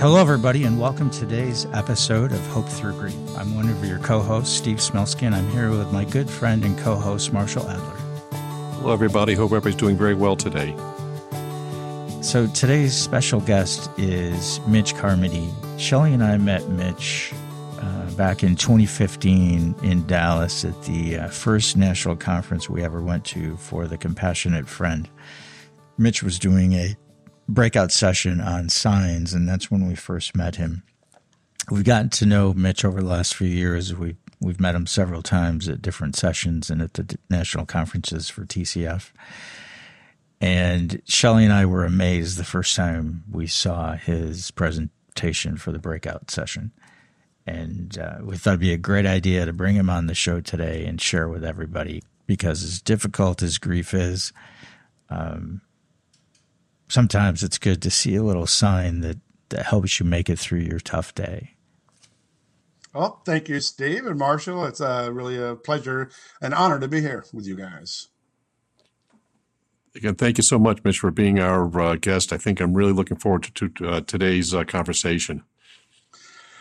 Hello, everybody, and welcome to today's episode of Hope Through Grief. I'm one of your co hosts, Steve Smelsky, and I'm here with my good friend and co host, Marshall Adler. Hello, everybody. Hope everybody's doing very well today. So, today's special guest is Mitch Carmody. Shelly and I met Mitch uh, back in 2015 in Dallas at the uh, first national conference we ever went to for the Compassionate Friend. Mitch was doing a breakout session on signs, and that's when we first met him. We've gotten to know Mitch over the last few years. We've we've met him several times at different sessions and at the national conferences for TCF. And Shelly and I were amazed the first time we saw his presentation for the breakout session. And uh, we thought it'd be a great idea to bring him on the show today and share with everybody because as difficult as grief is, um, sometimes it's good to see a little sign that, that helps you make it through your tough day. Well, thank you, Steve and Marshall. It's uh, really a pleasure and honor to be here with you guys. Again, thank you so much, Mitch, for being our uh, guest. I think I'm really looking forward to, to uh, today's uh, conversation.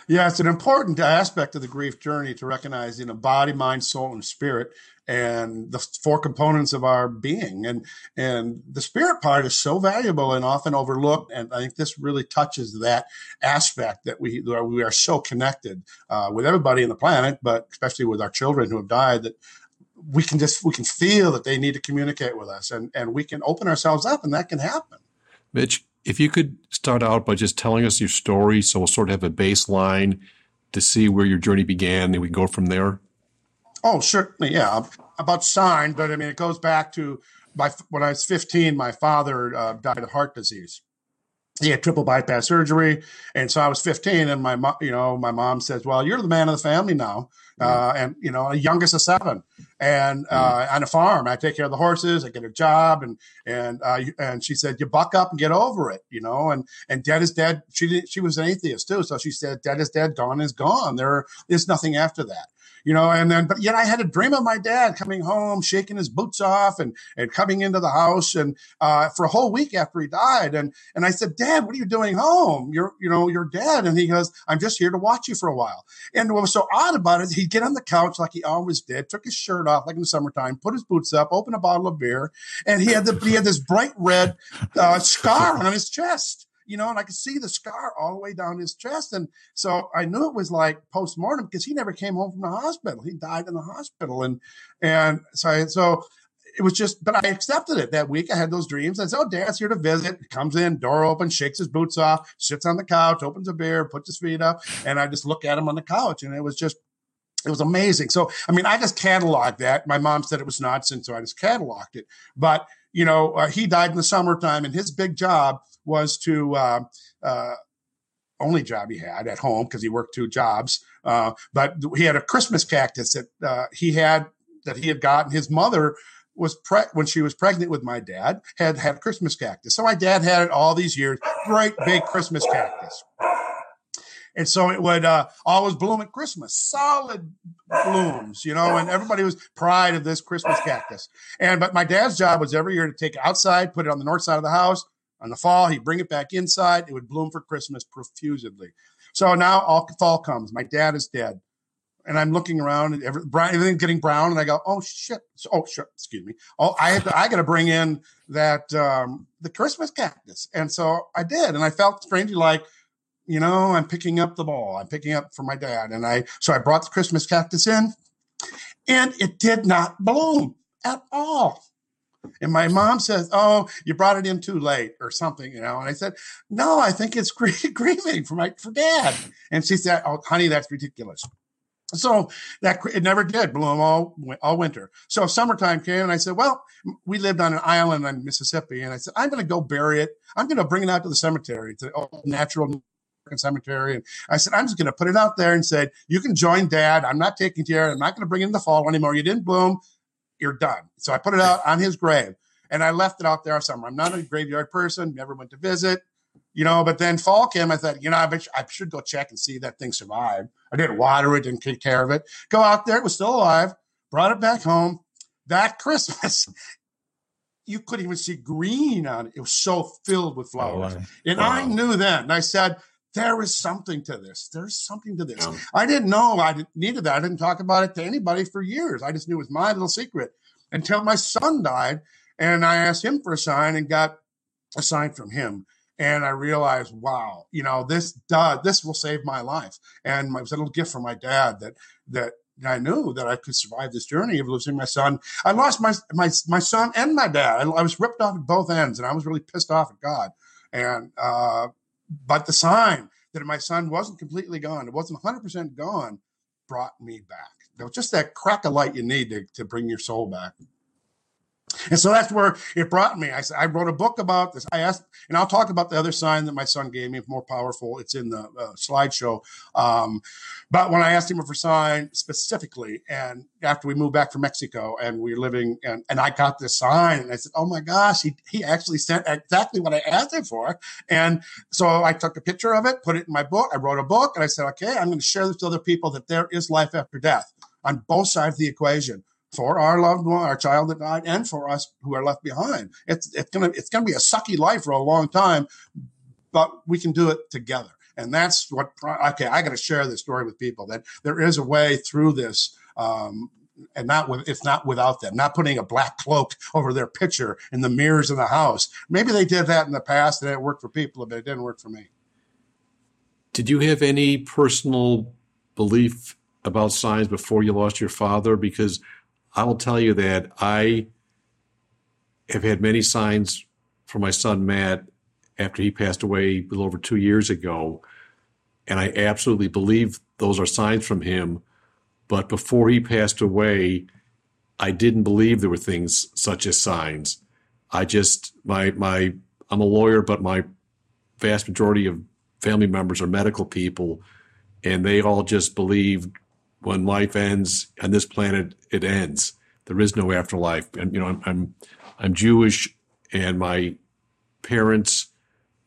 Yeah, it's an important aspect of the grief journey to recognize, you know, body, mind, soul, and spirit, and the four components of our being. And and the spirit part is so valuable and often overlooked. And I think this really touches that aspect that we we are so connected uh, with everybody in the planet, but especially with our children who have died. That we can just we can feel that they need to communicate with us, and and we can open ourselves up, and that can happen. Mitch, if you could start out by just telling us your story so we'll sort of have a baseline to see where your journey began and we go from there. Oh, certainly. Yeah. About sign, but I mean, it goes back to my, when I was 15, my father uh, died of heart disease he had triple bypass surgery and so i was 15 and my mom you know my mom says well you're the man of the family now uh, and you know youngest of seven and uh, on a farm i take care of the horses i get a job and and uh, and she said you buck up and get over it you know and and dead is dead she she was an atheist too so she said dead is dead gone is gone there is nothing after that you know, and then, but yet I had a dream of my dad coming home, shaking his boots off and, and coming into the house and, uh, for a whole week after he died. And, and I said, dad, what are you doing home? You're, you know, you're dead. And he goes, I'm just here to watch you for a while. And what was so odd about it, he'd get on the couch like he always did, took his shirt off like in the summertime, put his boots up, open a bottle of beer. And he had the, he had this bright red, uh, scar on his chest you know, and I could see the scar all the way down his chest. And so I knew it was like post mortem because he never came home from the hospital. He died in the hospital. And, and so, I, so it was just, but I accepted it that week. I had those dreams. I said, Oh, dad's here to visit. Comes in, door open, shakes his boots off, sits on the couch, opens a beer, puts his feet up. And I just look at him on the couch. And it was just, it was amazing. So, I mean, I just cataloged that. My mom said it was nonsense, so I just cataloged it. But, you know, uh, he died in the summertime, and his big job was to uh, uh, only job he had at home because he worked two jobs. Uh, but he had a Christmas cactus that uh, he had that he had gotten. His mother was pre- when she was pregnant with my dad had had a Christmas cactus. So my dad had it all these years. Great big Christmas cactus. And so it would uh, always bloom at Christmas, solid blooms, you know, and everybody was pride of this Christmas cactus. And but my dad's job was every year to take it outside, put it on the north side of the house, on the fall, he'd bring it back inside. It would bloom for Christmas profusely. So now all fall comes. My dad is dead. And I'm looking around and every, everything's getting brown. And I go, oh shit. Oh shit. Excuse me. Oh, I had to, I got to bring in that, um, the Christmas cactus. And so I did. And I felt strangely like, you know, I'm picking up the ball. I'm picking up for my dad. And I, so I brought the Christmas cactus in and it did not bloom at all. And my mom says, "Oh, you brought it in too late, or something," you know. And I said, "No, I think it's grieving for my for dad." And she said, "Oh, honey, that's ridiculous." So that it never did bloom all all winter. So summertime came, and I said, "Well, we lived on an island in Mississippi," and I said, "I'm going to go bury it. I'm going to bring it out to the cemetery, to the old natural cemetery." And I said, "I'm just going to put it out there and said, you can join Dad. I'm not taking care. I'm not going to bring it in the fall anymore. You didn't bloom you're done. So I put it out on his grave and I left it out there all summer. I'm not a graveyard person, never went to visit, you know, but then fall came. I thought, you know, I, I should go check and see that thing survived. I didn't water it, didn't take care of it. Go out there, it was still alive, brought it back home. That Christmas, you couldn't even see green on it. It was so filled with flowers. Oh, wow. And wow. I knew then, and I said, there is something to this. There's something to this. Yeah. I didn't know I didn't, needed that. I didn't talk about it to anybody for years. I just knew it was my little secret until my son died. And I asked him for a sign and got a sign from him. And I realized, wow, you know, this does, this will save my life. And it was a little gift from my dad that, that I knew that I could survive this journey of losing my son. I lost my, my, my son and my dad. I, I was ripped off at both ends and I was really pissed off at God. And, uh, but the sign that my son wasn't completely gone, it wasn't 100% gone, brought me back. Was just that crack of light you need to, to bring your soul back. And so that's where it brought me. I said, I wrote a book about this. I asked, and I'll talk about the other sign that my son gave me, more powerful. It's in the uh, slideshow. Um, but when I asked him for a sign specifically, and after we moved back from Mexico and we were living, and, and I got this sign, and I said, Oh my gosh, he, he actually sent exactly what I asked him for. And so I took a picture of it, put it in my book. I wrote a book, and I said, Okay, I'm going to share this with other people that there is life after death on both sides of the equation for our loved one, our child that died, and for us who are left behind. It's it's gonna it's gonna be a sucky life for a long time, but we can do it together. And that's what okay. I got to share this story with people that there is a way through this. Um, and not with it's not without them not putting a black cloak over their picture in the mirrors of the house maybe they did that in the past and it worked for people but it didn't work for me did you have any personal belief about signs before you lost your father because I will tell you that I have had many signs for my son Matt after he passed away a little over two years ago. And I absolutely believe those are signs from him. But before he passed away, I didn't believe there were things such as signs. I just my my I'm a lawyer, but my vast majority of family members are medical people, and they all just believed when life ends on this planet, it ends. There is no afterlife. And you know, I'm I'm, I'm Jewish, and my parents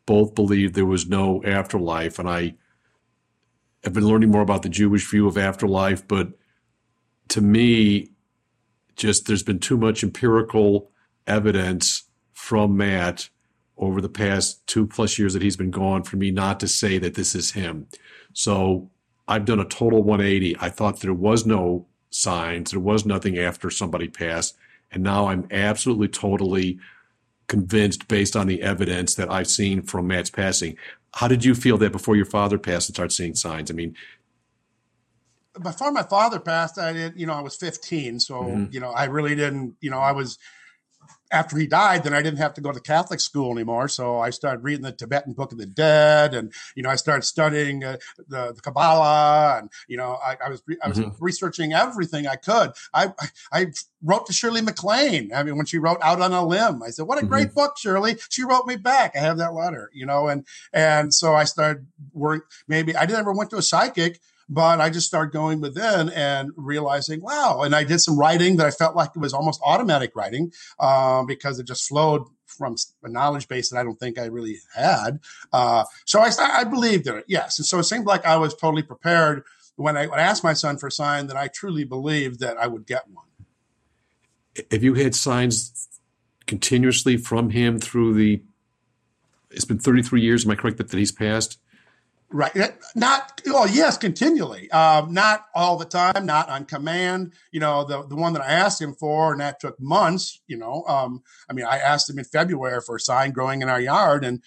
both believed there was no afterlife, and I have been learning more about the Jewish view of afterlife. But to me, just there's been too much empirical evidence from Matt over the past two plus years that he's been gone for me not to say that this is him. So I've done a total 180. I thought there was no signs, there was nothing after somebody passed. And now I'm absolutely, totally convinced based on the evidence that I've seen from Matt's passing. How did you feel that before your father passed and started seeing signs? I mean, before my father passed, I did, you know, I was 15. So, mm-hmm. you know, I really didn't, you know, I was after he died, then I didn't have to go to Catholic school anymore. So I started reading the Tibetan Book of the Dead, and you know, I started studying uh, the, the, Kabbalah, and you know, I, I was I was mm-hmm. researching everything I could. I I wrote to Shirley MacLaine. I mean, when she wrote Out on a Limb, I said, "What a great mm-hmm. book, Shirley." She wrote me back. I have that letter, you know, and and so I started working. Maybe I never went to a psychic, but I just started going within and realizing, wow. And I did some writing that I felt like it was almost automatic writing uh, because it just flowed from a knowledge base that I don't think I really had. Uh, so I, I believed in it, yes. And so it seemed like I was totally prepared when I, when I asked my son for a sign that I truly believed that I would get one. Have you had signs continuously from him through the? It's been 33 years. Am I correct that, that he's passed? Right. Not, well, yes, continually. Um, not all the time, not on command. You know, the, the one that I asked him for, and that took months, you know. Um, I mean, I asked him in February for a sign growing in our yard, and,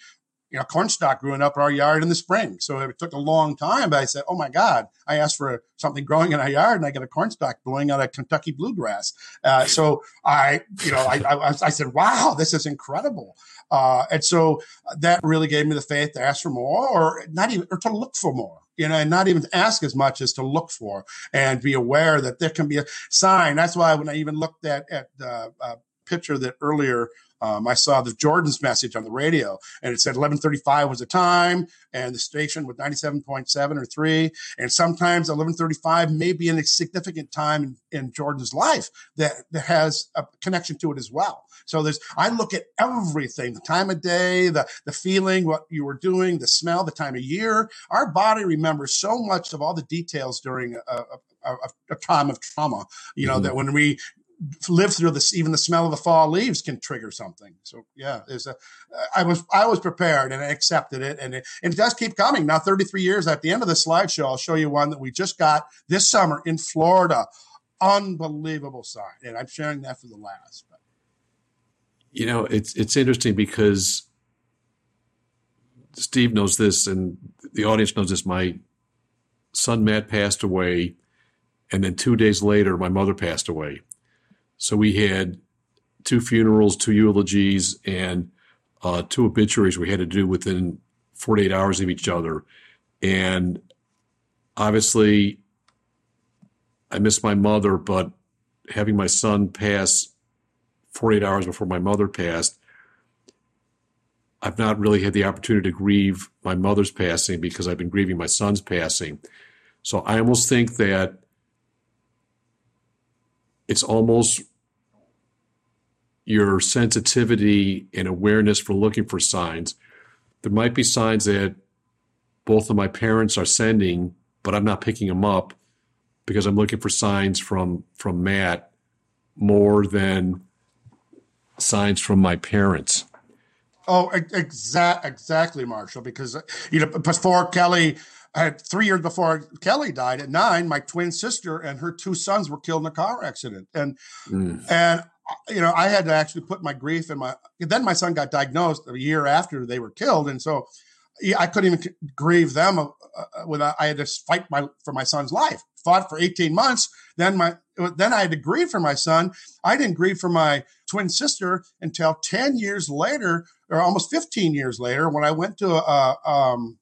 you know, corn stalk growing up our yard in the spring. So it took a long time, but I said, oh my God, I asked for something growing in our yard, and I got a corn stalk growing out of Kentucky bluegrass. Uh, so I, you know, I, I, I said, wow, this is incredible. Uh, and so that really gave me the faith to ask for more or not even, or to look for more you know, and not even ask as much as to look for and be aware that there can be a sign. That's why when I even looked at at the uh, picture that earlier um, I saw the Jordan's message on the radio, and it said 11:35 was the time, and the station was 97.7 or three. And sometimes 11:35 may be a significant time in, in Jordan's life that, that has a connection to it as well. So there's, I look at everything, the time of day, the, the feeling, what you were doing, the smell, the time of year. Our body remembers so much of all the details during a, a, a, a time of trauma, you know, mm-hmm. that when we live through this even the smell of the fall leaves can trigger something. So yeah there's a i was i was prepared and i accepted it and it, and it does keep coming. Now 33 years at the end of the slideshow i'll show you one that we just got this summer in florida. Unbelievable sign and i'm sharing that for the last but. you know it's it's interesting because steve knows this and the audience knows this. My son matt passed away and then two days later my mother passed away so we had two funerals, two eulogies, and uh, two obituaries we had to do within 48 hours of each other. And obviously, I miss my mother, but having my son pass 48 hours before my mother passed, I've not really had the opportunity to grieve my mother's passing because I've been grieving my son's passing. So I almost think that it's almost your sensitivity and awareness for looking for signs. There might be signs that both of my parents are sending, but I'm not picking them up because I'm looking for signs from from Matt more than signs from my parents. Oh, exact, exactly, Marshall. Because you know, before Kelly, I had three years before Kelly died at nine, my twin sister and her two sons were killed in a car accident, and mm. and you know I had to actually put my grief and my. Then my son got diagnosed a year after they were killed, and so I couldn't even grieve them. Uh, uh without I had to fight my for my son's life. Fought for eighteen months. Then my then I had to grieve for my son. I didn't grieve for my twin sister until ten years later, or almost fifteen years later, when I went to a. Um,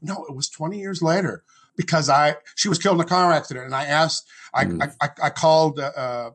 no, it was 20 years later because I she was killed in a car accident, and I asked, I mm. I, I, called, uh,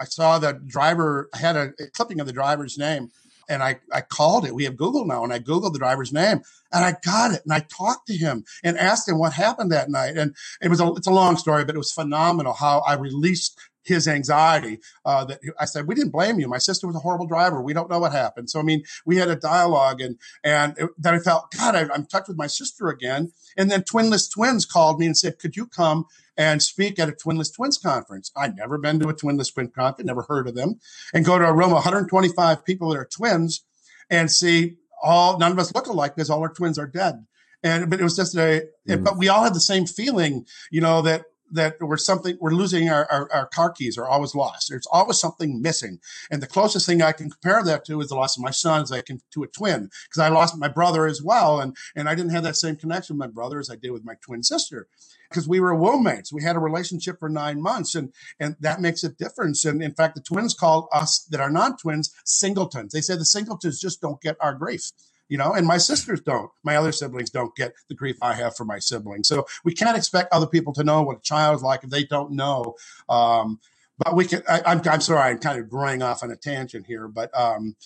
I saw the driver I had a, a, clipping of the driver's name, and I I called it. We have Google now, and I googled the driver's name, and I got it, and I talked to him and asked him what happened that night, and it was a it's a long story, but it was phenomenal how I released his anxiety. Uh, that I said, we didn't blame you. My sister was a horrible driver. We don't know what happened. So I mean, we had a dialogue, and and it, then I felt, God, I, I'm touched with my sister again. And then Twinless Twins called me and said, could you come and speak at a Twinless Twins conference? I'd never been to a Twinless Twin conference, never heard of them, and go to a room of 125 people that are twins, and see all none of us look alike because all our twins are dead. And but it was just a, mm. but we all had the same feeling, you know, that that we're something we're losing our, our, our, car keys are always lost. There's always something missing. And the closest thing I can compare that to is the loss of my son as I can to a twin, because I lost my brother as well. And and I didn't have that same connection with my brother as I did with my twin sister. Because we were roommates. We had a relationship for nine months and and that makes a difference. And in fact, the twins call us that are not twins singletons. They say the singletons just don't get our grief you know, and my sisters don't. My other siblings don't get the grief I have for my siblings. So we can't expect other people to know what a child's like if they don't know. Um, but we can. I, am I'm, I'm sorry, I'm kind of growing off on a tangent here. But um,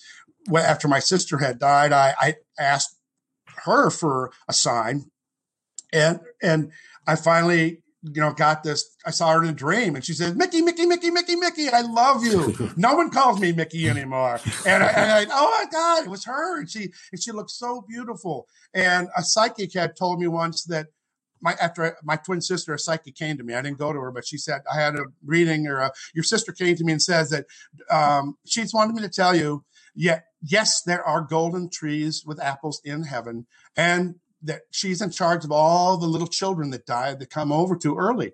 after my sister had died, I, I asked her for a sign, and and I finally you know, got this. I saw her in a dream, and she said, "Mickey, Mickey, Mickey, Mickey, Mickey, I love you." no one calls me Mickey anymore. And I, and I, oh my God, it was her, and she and she looked so beautiful. And a psychic had told me once that my after my twin sister, a psychic came to me. I didn't go to her, but she said I had a reading, or a, your sister came to me and says that um, she just wanted me to tell you, yeah, yes, there are golden trees with apples in heaven, and that she's in charge of all the little children that died that come over too early.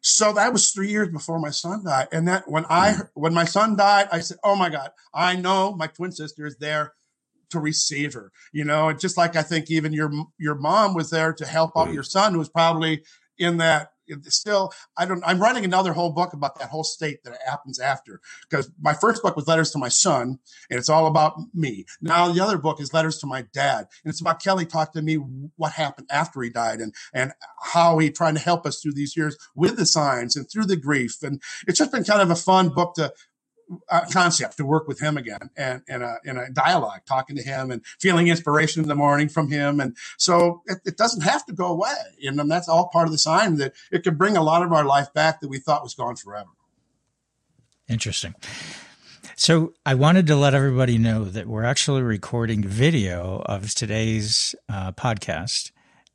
So that was three years before my son died. And that when I mm. when my son died, I said, "Oh my God, I know my twin sister is there to receive her." You know, and just like I think even your your mom was there to help out your son, who was probably in that still i don't i'm writing another whole book about that whole state that happens after because my first book was letters to my son and it's all about me. Now the other book is letters to my dad and it's about kelly talking to me what happened after he died and and how he tried to help us through these years with the signs and through the grief and it's just been kind of a fun book to uh, concept to work with him again and in a, in a dialogue, talking to him and feeling inspiration in the morning from him. And so it, it doesn't have to go away. And that's all part of the sign that it can bring a lot of our life back that we thought was gone forever. Interesting. So I wanted to let everybody know that we're actually recording video of today's uh, podcast.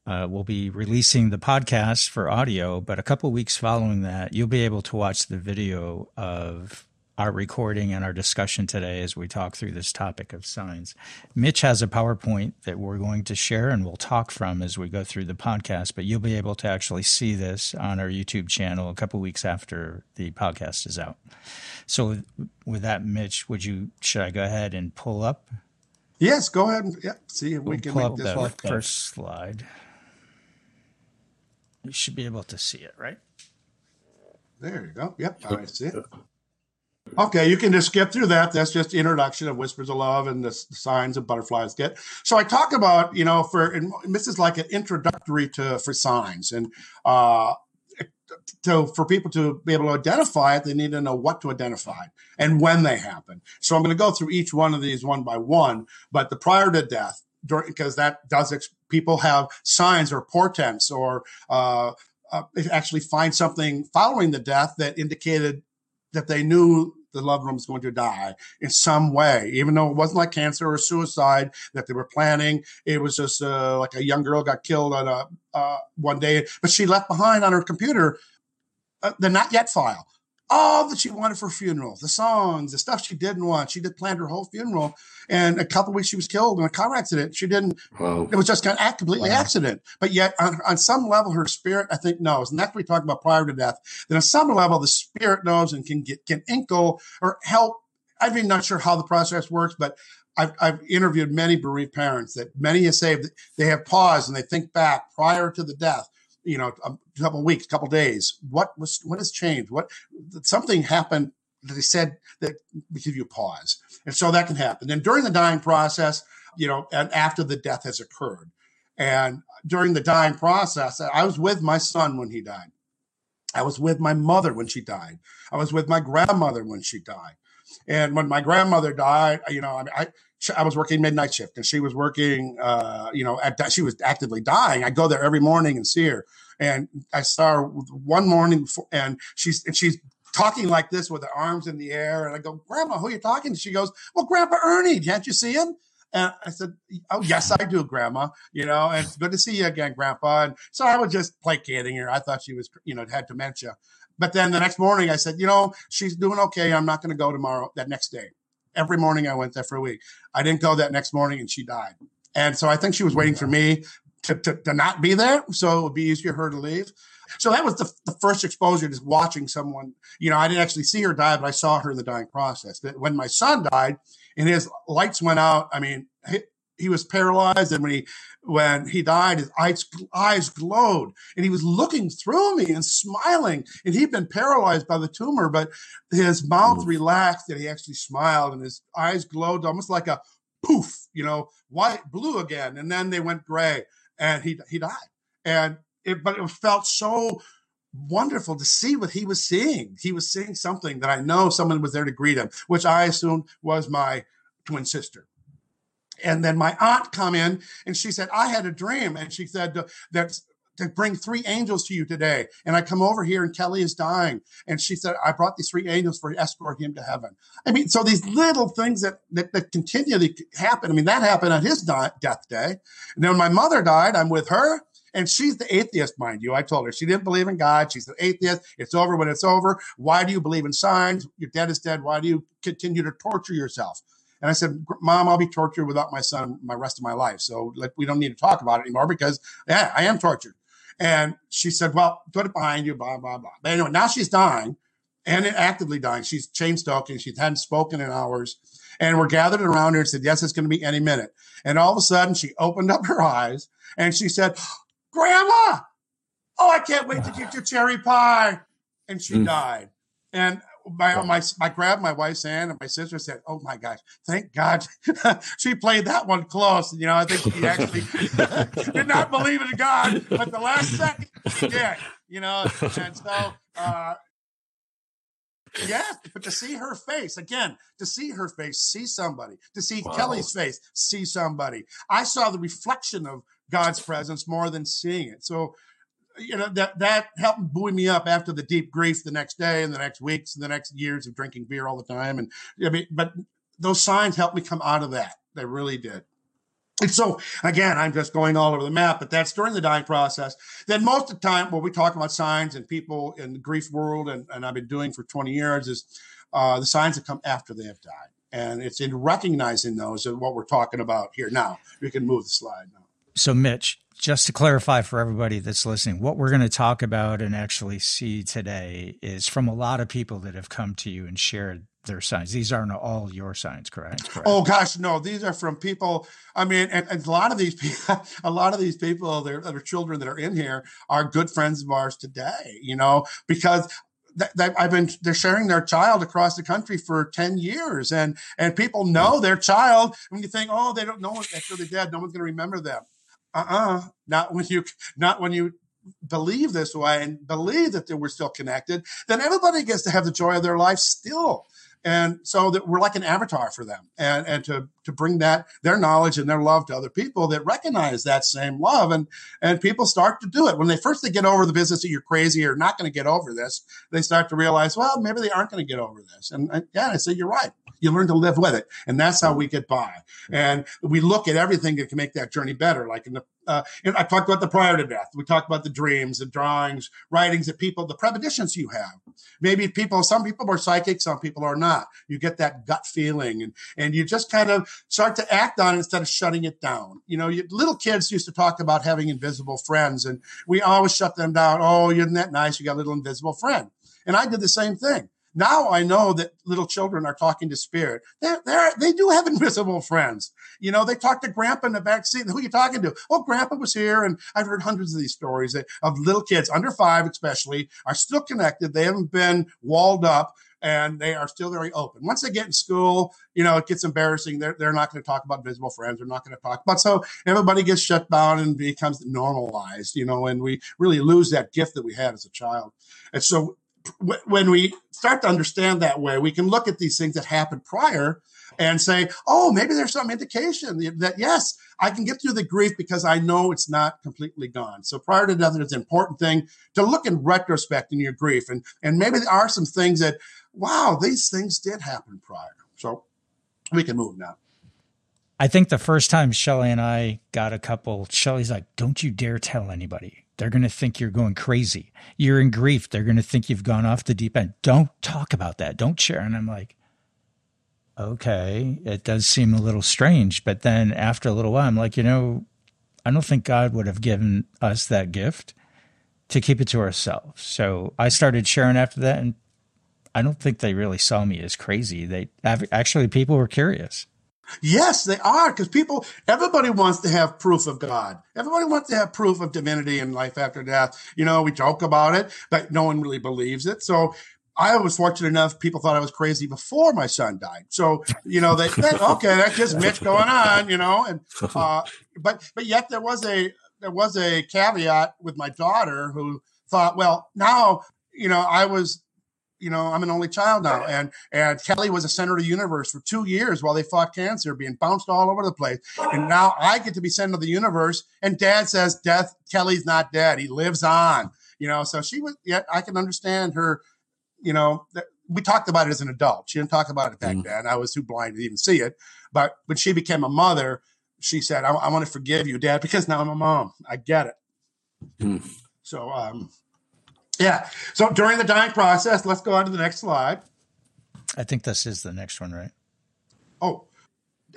Uh, we'll be releasing the podcast for audio, but a couple weeks following that, you'll be able to watch the video of our recording and our discussion today as we talk through this topic of signs. Mitch has a PowerPoint that we're going to share and we'll talk from as we go through the podcast, but you'll be able to actually see this on our YouTube channel a couple weeks after the podcast is out. So with that, Mitch, would you should I go ahead and pull up? Yes, go ahead and yeah, see if we can pull make up this the work. first slide. You should be able to see it, right? There you go. Yep, I see it. Okay, you can just skip through that. That's just introduction of Whispers of Love and the, signs of butterflies get. So I talk about, you know, for and this is like an introductory to for signs, and uh, to for people to be able to identify it, they need to know what to identify and when they happen. So I'm going to go through each one of these one by one. But the prior to death, during, because that does ex- people have signs or portents or uh, uh, actually find something following the death that indicated that they knew the loved one was going to die in some way, even though it wasn't like cancer or suicide that they were planning. It was just uh, like a young girl got killed on a uh, one day, but she left behind on her computer uh, the not yet file. All that she wanted for funeral, the songs, the stuff she didn't want. She did planned her whole funeral, and a couple weeks she was killed in a car accident. She didn't Wow. it was just kind of completely Wow. accident. But yet, on, on some level, her spirit, I think, knows. And that's what we talk about prior to death. That on some level, the spirit knows and can get can inkle or help. I'm even not sure how the process works, but I've, I've interviewed many bereaved parents that many have said that they have paused and they think back prior to the death. You know, a couple weeks, couple days. What was what has changed? What something happened that they said that give you pause, and so that can happen. And during the dying process, you know, and after the death has occurred. And during the dying process, I was with my son when he died. I was with my mother when she died. I was with my grandmother when she died. And when my grandmother died, you know, I, I was working midnight shift, and she was working. Uh, you know, at, she was actively dying. I go there every morning and see her, and I saw her one morning, before, and she's and she's talking like this with her arms in the air, and I go, "Grandma, who are you talking to?" She goes, "Well, Grandpa Ernie. Can't you see him?" And I said, "Oh, yes, I do, Grandma. You know, and it's good to see you again, Grandpa." And so I was just placating her. I thought she was, you know, had dementia. But then the next morning, I said, "You know, she's doing okay. I'm not going to go tomorrow." That next day, every morning I went there for a week. I didn't go that next morning, and she died. And so I think she was waiting for me to, to, to not be there, so it would be easier for her to leave. So that was the, the first exposure to watching someone. You know, I didn't actually see her die, but I saw her in the dying process. When my son died and his lights went out, I mean, he, was paralyzed, and when he when he died, his eyes eyes glowed, and he was looking through me and smiling. And he'd been paralyzed by the tumor, but his mouth Mm. relaxed, and he actually smiled, and his eyes glowed almost like a poof, you know, white, blue again, and then they went gray, and he he died. And it, but it felt so wonderful to see what he was seeing. He was seeing something that I know someone was there to greet him, which I assumed was my twin sister. And then my aunt come in and she said, I had a dream. And she said that to bring three angels to you today. And I come over here and Kelly is dying. And she said, I brought these three angels for escort him to heaven. I mean, so these little things that, that, that continually happen. I mean, that happened on his di- death day. And then my mother died, I'm with her. And she's the atheist, mind you. I told her she didn't believe in God. She's an atheist. It's over when it's over. Why do you believe in signs? Your dead is dead. Why do you continue to torture yourself? And I said, Mom, I'll be tortured without my son my rest of my life. So like we don't need to talk about it anymore because yeah, I am tortured. And she said, Well, put it behind you, blah, blah, blah. But anyway, now she's dying and actively dying. She's Cheyne-Stoking. She hadn't spoken in hours. And we're gathered around her and said, Yes, it's going to be any minute. And all of a sudden she opened up her eyes and she said, Grandma, oh, I can't wait to get your cherry pie. And she Mm. died. And my, my, I grabbed my wife's hand and my sister said, Oh my gosh, thank God she played that one close. You know, I think she actually did not believe in God, but the last second she did, you know, and so, uh, yeah, but to see her face again, to see her face, see somebody, to see Wow. Kelly's face, see somebody. I saw the reflection of God's presence more than seeing it. So, you know that that helped buoy me up after the deep grief the next day and the next weeks and the next years of drinking beer all the time. And I mean, but those signs helped me come out of that. They really did. And so again, I'm just going all over the map, but that's during the dying process. Then most of the time, when we talk about signs and people in the grief world, and, and I've been doing for 20 years, is uh, the signs that come after they have died. And it's in recognizing those and what we're talking about here now. We can move the slide now. So, Mitch, just to clarify for everybody that's listening, what we're going to talk about and actually see today is from a lot of people that have come to you and shared their signs. These aren't all your signs, correct? correct? Oh gosh, no. These are from people. I mean, and, and a lot of these people, a lot of these people, their, their children that are in here are good friends of ours today. You know, because that, I've been they're sharing their child across the country for 10 years and and people know their child when you think oh they don't know after they're dead no one's going to remember them uh-uh. Not when you not when you believe this way and believe that were still connected then everybody gets to have the joy of their life still. And so that we're like an avatar for them and and to to bring that their knowledge and their love to other people that recognize that same love. And and people start to do it. When they first they get over the business that you're crazy or not going to get over this they start to realize well maybe they aren't going to get over this. And, and yeah i say you're right you learn to live with it and that's how we get by and we look at everything that can make that journey better like in the uh, I talked about the prior to death. We talked about the dreams, the drawings, writings that people, the premonitions you have. Maybe people, some people are psychic, some people are not. You get that gut feeling and, and you just kind of start to act on it instead of shutting it down. You know, you, little kids used to talk about having invisible friends and we always shut them down. Oh, you're not that nice? You got a little invisible friend. And I did the same thing. Now I know that little children are talking to spirit. They're, they're, they do have invisible friends. You know, they talk to grandpa in the back seat. Who are you talking to? Oh, grandpa was here. And I've heard hundreds of these stories that, of little kids under five, especially are still connected. They haven't been walled up and they are still very open. Once they get in school, you know, it gets embarrassing. They're, they're not going to talk about visible friends. They're not going to talk about, so everybody gets shut down and becomes normalized, you know, and we really lose that gift that we had as a child. And so when we start to understand that way, we can look at these things that happened prior and say, oh, maybe there's some indication that yes, I can get through the grief because I know it's not completely gone. So prior to death, it's an important thing to look in retrospect in your grief. And, and maybe there are some things that, wow, these things did happen prior. So we can move now. I think the first time Shelly and I got a couple, Shelly's like, don't you dare tell anybody. They're going to think you're going crazy. You're in grief. They're going to think you've gone off the deep end. Don't talk about that. Don't share. And I'm like, okay, it does seem a little strange. But then after a little while, I'm like, you know, I don't think God would have given us that gift to keep it to ourselves. So I started sharing after that. And I don't think they really saw me as crazy. They actually, people were curious. Yes, they are because people, everybody wants to have proof of God. Everybody wants to have proof of divinity and life after death. You know, we joke about it, but no one really believes it. So I was fortunate enough, people thought I was crazy before my son died. So, you know, they, they okay, that's just Mitch going on, you know, and, uh, but, but yet there was a, there was a caveat with my daughter who thought, well, now, you know, I was you know, I'm an only child now. And and Kelly was a center of the universe for two years while they fought cancer, being bounced all over the place. And now I get to be center of the universe. And dad says, Death, Kelly's not dead. He lives on. You know, so she was yeah, I can understand her, you know, we talked about it as an adult. She didn't talk about it back mm. then. I was too blind to even see it. But when she became a mother, she said, I, I want to forgive you, Dad, because now I'm a mom. I get it. Mm. So um yeah. So during the dying process, let's go on to the next slide. I think this is the next one, right? Oh,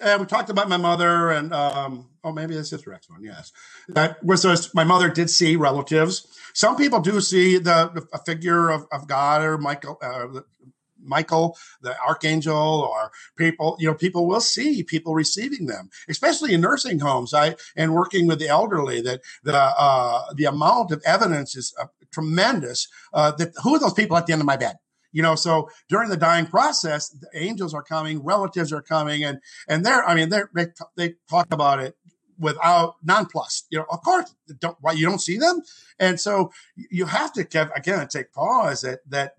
uh, we talked about my mother, and um, oh, maybe this is the next one. Yes, that was just, my mother did see relatives. Some people do see the, the a figure of, of God or Michael, uh, Michael, the archangel, or people, you know, people will see people receiving them, especially in nursing homes. I and working with the elderly, that the uh, the amount of evidence is uh, tremendous. Uh, that who are those people at the end of my bed? You know, so during the dying process, the angels are coming, relatives are coming, and and they're, I mean, they they they talk about it without nonplus. You know, of course, don't why you don't see them, and so you have to again take pause that that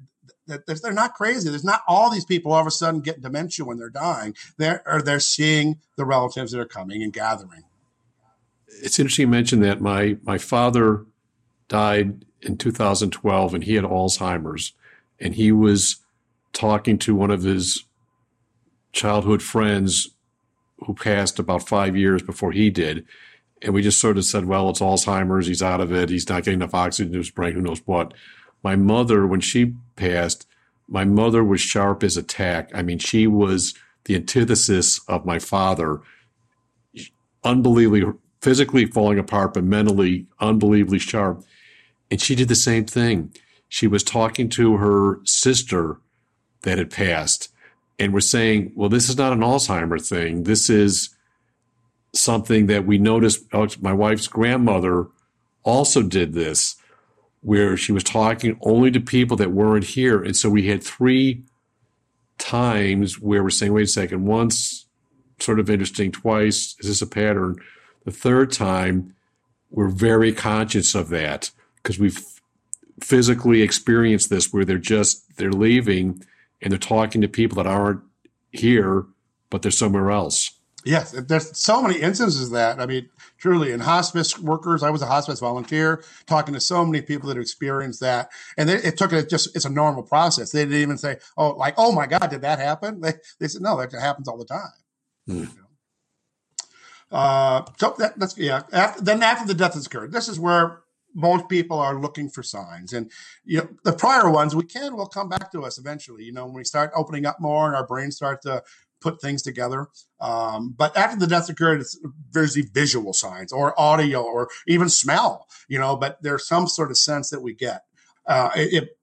that they're not crazy. There's not all these people all of a sudden get dementia when they're dying. They're or they're seeing the relatives that are coming and gathering. It's interesting you mentioned that my my father died in 2012 and he had Alzheimer's and he was talking to one of his childhood friends who passed about five years before he did. And we just sort of said, well, it's Alzheimer's. He's out of it. He's not getting enough oxygen to his brain. Who knows what? My mother, when she passed, my mother was sharp as a tack. I mean, she was the antithesis of my father. Unbelievably physically falling apart, but mentally unbelievably sharp. And she did the same thing. She was talking to her sister that had passed and was saying, well, this is not an Alzheimer thing. This is something that we noticed. Oh, my wife's grandmother also did this where she was talking only to people that weren't here. And so we had three times where we're saying, wait a second, once sort of interesting, twice, is this a pattern? The third time, we're very conscious of that because we've physically experienced this where they're just, they're leaving and they're talking to people that aren't here, but they're somewhere else. Yes, there's so many instances of that. I mean, truly, in hospice workers, I was a hospice volunteer talking to so many people that experienced that, and they, it took it just it's a normal process. They didn't even say, "Oh, like, oh my God, did that happen?" They they said, "No, that happens all the time." Mm. You know? uh, so that, that's yeah. After, then after the death has occurred, this is where most people are looking for signs. And you know, the prior ones we can will come back to us eventually. You know, when we start opening up more and our brains start to put things together. Um, but after the death occurred, it's there's the visual signs or audio or even smell, you know, but there's some sort of sense that we get. Uh, it,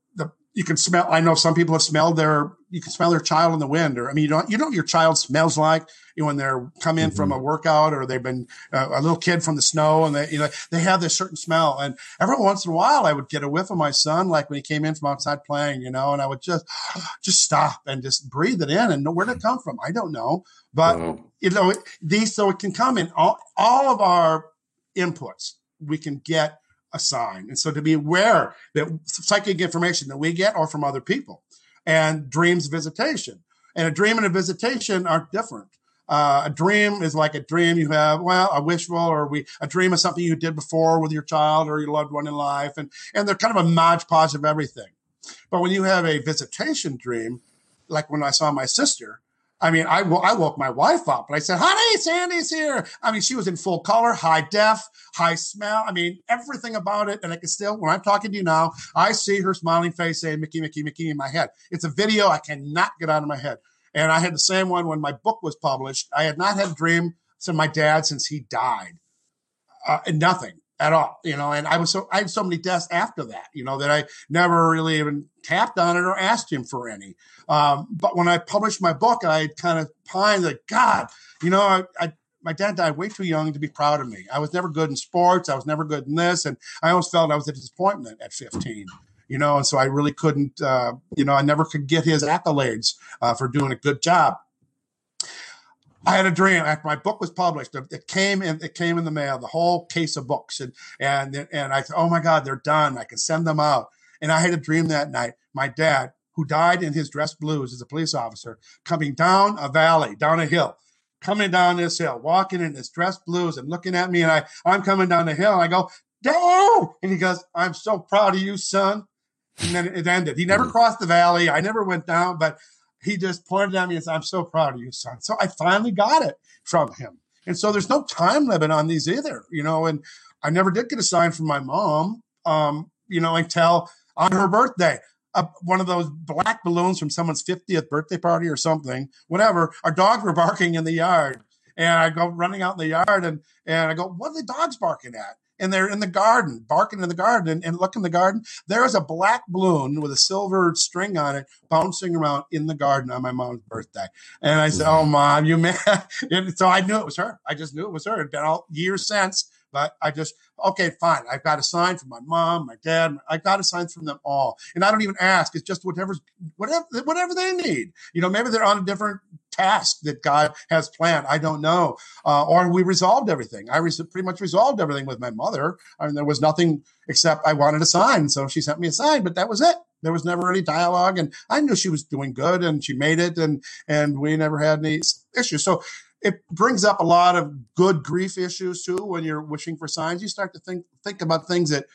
you can smell, I know some people have smelled their, you can smell their child in the wind or, I mean, you don't, you know, what your child smells like you know, when they're come in mm-hmm. from a workout or they've been uh, a little kid from the snow and they, you know, they have this certain smell. And every once in a while I would get a whiff of my son, like when he came in from outside playing, you know, and I would just, just stop and just breathe it in and know where did it come from. I don't know, but wow. you know, these, so it can come in all, all of our inputs. We can get a sign. And so to be aware that psychic information that we get or from other people and dreams visitation and a dream and a visitation are different. Uh, a dream is like a dream you have, well, a wishful or we, a dream of something you did before with your child or your loved one in life. And, and they're kind of a modge podge of everything. But when you have a visitation dream, like when I saw my sister, I mean, I, I woke my wife up and I said, honey, Sandy's here. I mean, she was in full color, high def, high smell. I mean, everything about it. And I can still, when I'm talking to you now, I see her smiling face saying, Mickey, Mickey, Mickey in my head. It's a video I cannot get out of my head. And I had the same one when my book was published. I had not had a dream from my dad since he died. Uh, nothing at all, you know. And I was so I had so many deaths after that, you know, that I never really even tapped on it or asked him for any. Um, but when I published my book, I kind of pined that God, you know, I, I my dad died way too young to be proud of me. I was never good in sports. I was never good in this, and I always felt I was a disappointment at 15 you know, and so I really couldn't, uh, you know, I never could get his accolades uh, for doing a good job. I had a dream after my book was published. It came in. It came in the mail. The whole case of books, and and and I thought, oh my God, they're done. I can send them out. And I had a dream that night. My dad, who died in his dress blues as a police officer, coming down a valley, down a hill, coming down this hill, walking in his dress blues and looking at me. And I, I'm coming down the hill. And I go, Dad! And he goes, I'm so proud of you, son and then it ended. He never mm. crossed the valley. I never went down, but he just pointed at me and said, I'm so proud of you, son. So I finally got it from him. And so there's no time limit on these either, you know, and I never did get a sign from my mom, um, you know, until on her birthday. Uh, one of those black balloons from someone's 50th birthday party or something, whatever. Our dogs were barking in the yard. And I go running out in the yard and, and I go, what are the dogs barking at? And they're in the garden, barking in the garden, and, and look in the garden. There is a black balloon with a silver string on it bouncing around in the garden on my mom's birthday. And I said, "Oh, mom, you man!" and so I knew it was her. I just knew it was her. It'd been all years since, but I just okay, fine. I've got a sign from my mom, my dad. I got a sign from them all, and I don't even ask. It's just whatever, whatever, whatever they need. You know, maybe they're on a different task that God has planned. I don't know. Uh, or we resolved everything. I res- pretty much resolved everything with my mother. I mean, there was nothing except I wanted a sign. So she sent me a sign, but that was it. There was never any dialogue. And I knew she was doing good and she made it and, and we never had any issues. So it brings up a lot of good grief issues too. When you're wishing for signs, you start to think, think about things that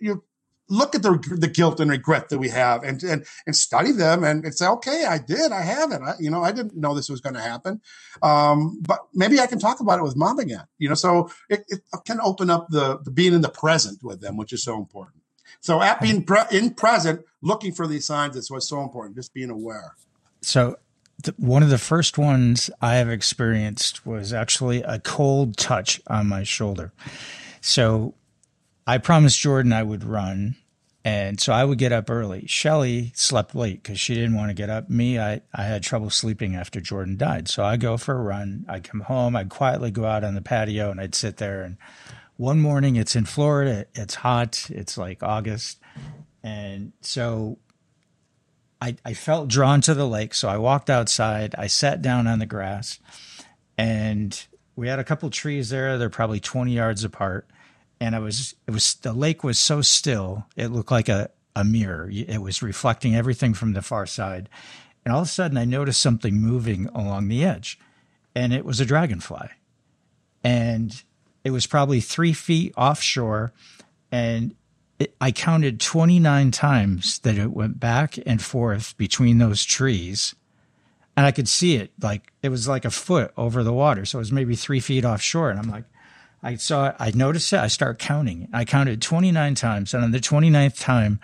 you look at the, the guilt and regret that we have and, and, and study them and, and say, okay, I did, I have it. I, you know, I didn't know this was going to happen. Um, but maybe I can talk about it with mom again, you know, so it, it can open up the, the being in the present with them, which is so important. So at being pre- in present, looking for these signs is what's so important. Just being aware. So the, one of the first ones I have experienced was actually a cold touch on my shoulder. So I promised Jordan I would run. And so I would get up early. Shelly slept late because she didn't want to get up. Me, I, I had trouble sleeping after Jordan died. So I go for a run. I'd come home. I'd quietly go out on the patio and I'd sit there. And one morning it's in Florida. It's hot. It's like August. And so I, I felt drawn to the lake, so I walked outside. I sat down on the grass, and we had a couple trees there. They're probably twenty yards apart, and I was it was the lake was so still it looked like a a mirror. It was reflecting everything from the far side, and all of a sudden I noticed something moving along the edge, and it was a dragonfly, and it was probably three feet offshore, and it, I counted 29 times that it went back and forth between those trees. And I could see it like it was like a foot over the water. So it was maybe three feet offshore. And I'm like, I saw I noticed it, I start counting. I counted 29 times. And on the 29th time,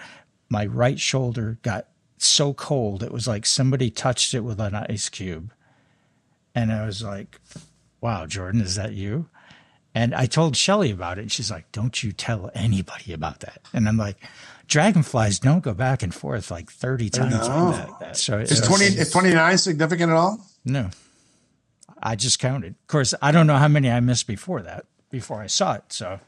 my right shoulder got so cold. It was like somebody touched it with an ice cube. And I was like, wow, Jordan, is that you? And I told Shelly about it. And she's like, don't you tell anybody about that. And I'm like, dragonflies don't go back and forth like 30 times like that. So is 20, is 29 significant at all? No, I just counted. Of course, I don't know how many I missed before that, before I saw it. So,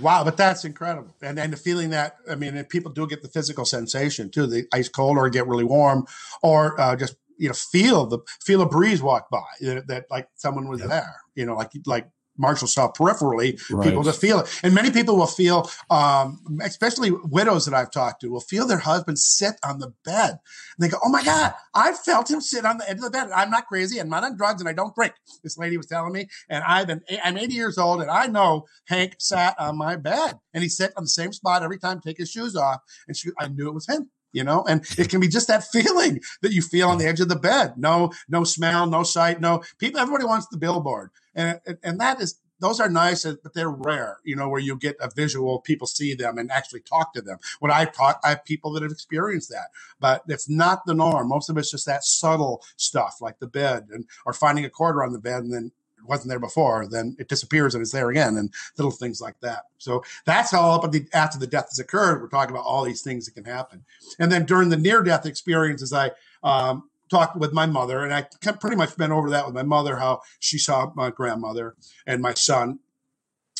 wow, but that's incredible. And and the feeling that, I mean, people do get the physical sensation too, the ice cold or get really warm or uh, just, you know, feel the, feel a breeze walk by that, that like someone was yep. there, you know, like, like Marshall saw peripherally, right. people to feel it. And many people will feel, um, especially widows that I've talked to, will feel their husband sit on the bed. And they go, Oh my God, I felt him sit on the edge of the bed. I'm not crazy. I'm not on drugs and I don't drink. This lady was telling me. And I've been, I'm 80 years old and I know Hank sat on my bed and he sat on the same spot every time, take his shoes off. And she, I knew it was him you know and it can be just that feeling that you feel on the edge of the bed no no smell no sight no people everybody wants the billboard and and that is those are nice, but they're rare, you know, where you get a visual, people see them and actually talk to them. When I talk, I have people that have experienced that, but it's not the norm. Most of it's just that subtle stuff like the bed and, or finding a quarter on the bed and then it wasn't there before, then it disappears and it's there again and little things like that. So that's all up the, after the death has occurred, we're talking about all these things that can happen. And then during the near death experiences, I, um, talked with my mother, and I pretty much been over that with my mother, how she saw my grandmother and my son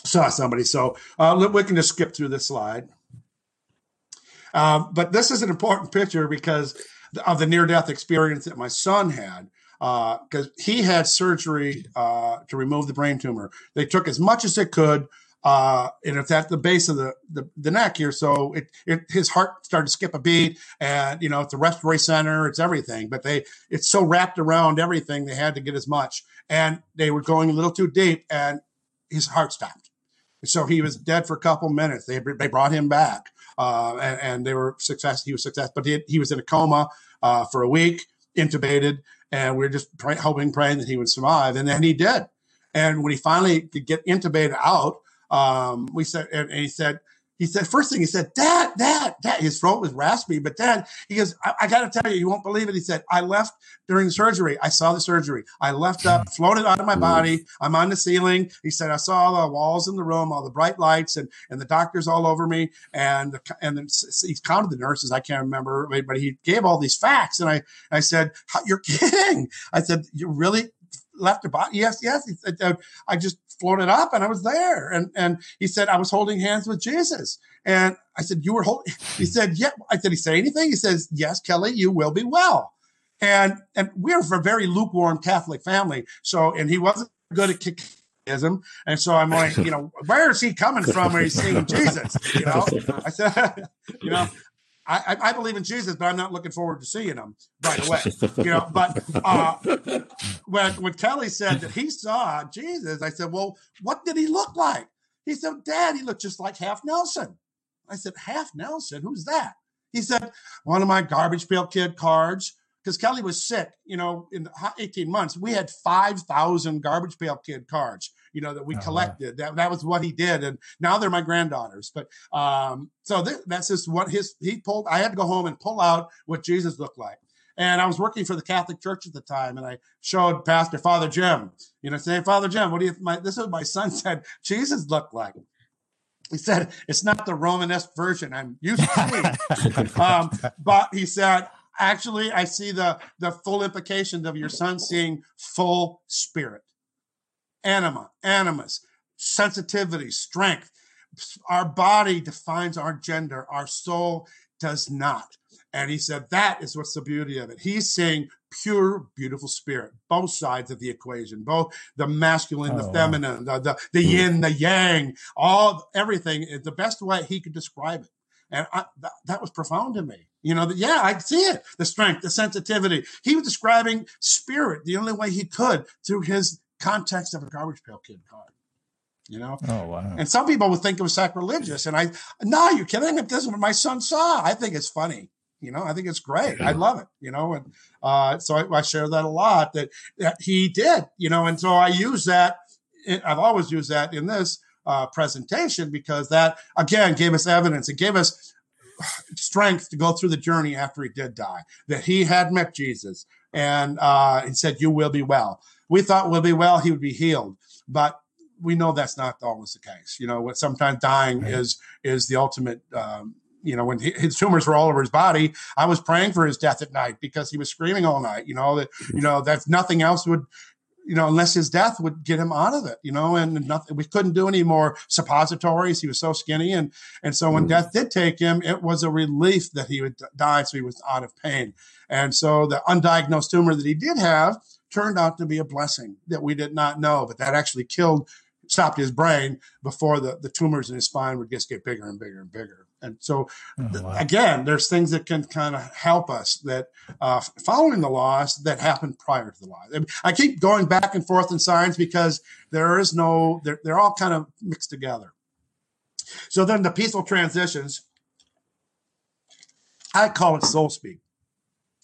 saw somebody. So uh, we can just skip through this slide. Um, but this is an important picture because of the near death experience that my son had. Because uh, he had surgery uh, to remove the brain tumor. They took as much as they could uh, and it's at the base of the, the, the neck here. So it, it, his heart started to skip a beat and, you know, it's a respiratory center, it's everything, but they, it's so wrapped around everything. They had to get as much and they were going a little too deep and his heart stopped. So he was dead for a couple minutes. They, they brought him back, uh, and, and, they were success. He was success, but he, he was in a coma, uh, for a week, intubated, and we are just pray, hoping, praying that he would survive. And then he did. And when he finally could get intubated out, um, we said, and, and, he said, he said, first thing he said, Dad, Dad, Dad. His throat was raspy, but Dad, he goes, I, I got to tell you, you won't believe it. He said, I left during the surgery. I saw the surgery. I left up, floated out of my body. I'm on the ceiling. He said, I saw all the walls in the room, all the bright lights, and and the doctors all over me. And the, and then he counted the nurses. I can't remember, but he gave all these facts. And I I said, You're kidding. I said, You really left a body? Yes, yes. He said, I just floated up and I was there. And, and he said, I was holding hands with Jesus. And I said, you were holding, he said, yeah. I said, he say anything? He says, yes, Kelly, you will be well. And, and we're a very lukewarm Catholic family. So, and he wasn't good at kicking and so I'm like, you know, where is he coming from when he's seeing Jesus? You know, I said, you know, I, I, believe in Jesus, but I'm not looking forward to seeing him right away. You know, but uh, when when Kelly said that he saw Jesus, I said, "Well, what did he look like?" He said, "Dad, he looked just like Half Nelson." I said, "Half Nelson? Who's that?" He said, "One of my garbage pail kid cards." Because Kelly was sick, you know, in 18 months, we had 5,000 garbage pail kid cards you know, that we oh, collected. That that was what he did, and now they're my granddaughters. But um, so th- that's just what his he pulled. I had to go home and pull out what Jesus looked like. And I was working for the Catholic Church at the time, and I showed Pastor Father Jim, you know, say, Father Jim, what do you? My, this is what my son said Jesus looked like. He said it's not the Romanesque version I'm used to um, but he said actually I see the the full implications of your son seeing full spirit, anima, animus, sensitivity, strength. Our body defines our gender. Our soul does not. And he said, that is what's the beauty of it. He's saying pure, beautiful spirit, both sides of the equation, both the masculine, oh, the feminine, wow. the, the, the hmm. yin, the yang, all everything is the best way he could describe it. And I, that, that was profound to me. You know, that, yeah, I see it. The strength, the sensitivity. He was describing spirit the only way he could through his context of a garbage pail kid card you know. Oh wow! And some people would think it was sacrilegious, and I, no, you're kidding. If this is what my son saw, I think it's funny. You know, I think it's great. I love it. You know, and uh, so I, I, share that a lot. That, that he did. You know, and so I use that. I've always used that in this uh, presentation because that again gave us evidence. It gave us strength to go through the journey after he did die. That he had met Jesus and uh, he said, "You will be well." We thought we'll be well. He would be healed, but we know that's not always the case. You know, what sometimes dying right. is is the ultimate um, you know, when his tumors were all over his body, I was praying for his death at night because he was screaming all night. You know that you know that's nothing else would you know, unless his death would get him out of it, you know, and nothing, we couldn't do any more suppositories. He was so skinny. And, and so when mm. death did take him, it was a relief that he would die. So he was out of pain. And so the undiagnosed tumor that he did have turned out to be a blessing that we did not know, but that actually killed, stopped his brain before the, the tumors in his spine would just get bigger and bigger and bigger. And so, oh, wow. again, there's things that can kind of help us that uh, following the laws that happened prior to the law. I keep going back and forth in science because there is no, they're, they're all kind of mixed together. So then the peaceful transitions, I call it soul speak.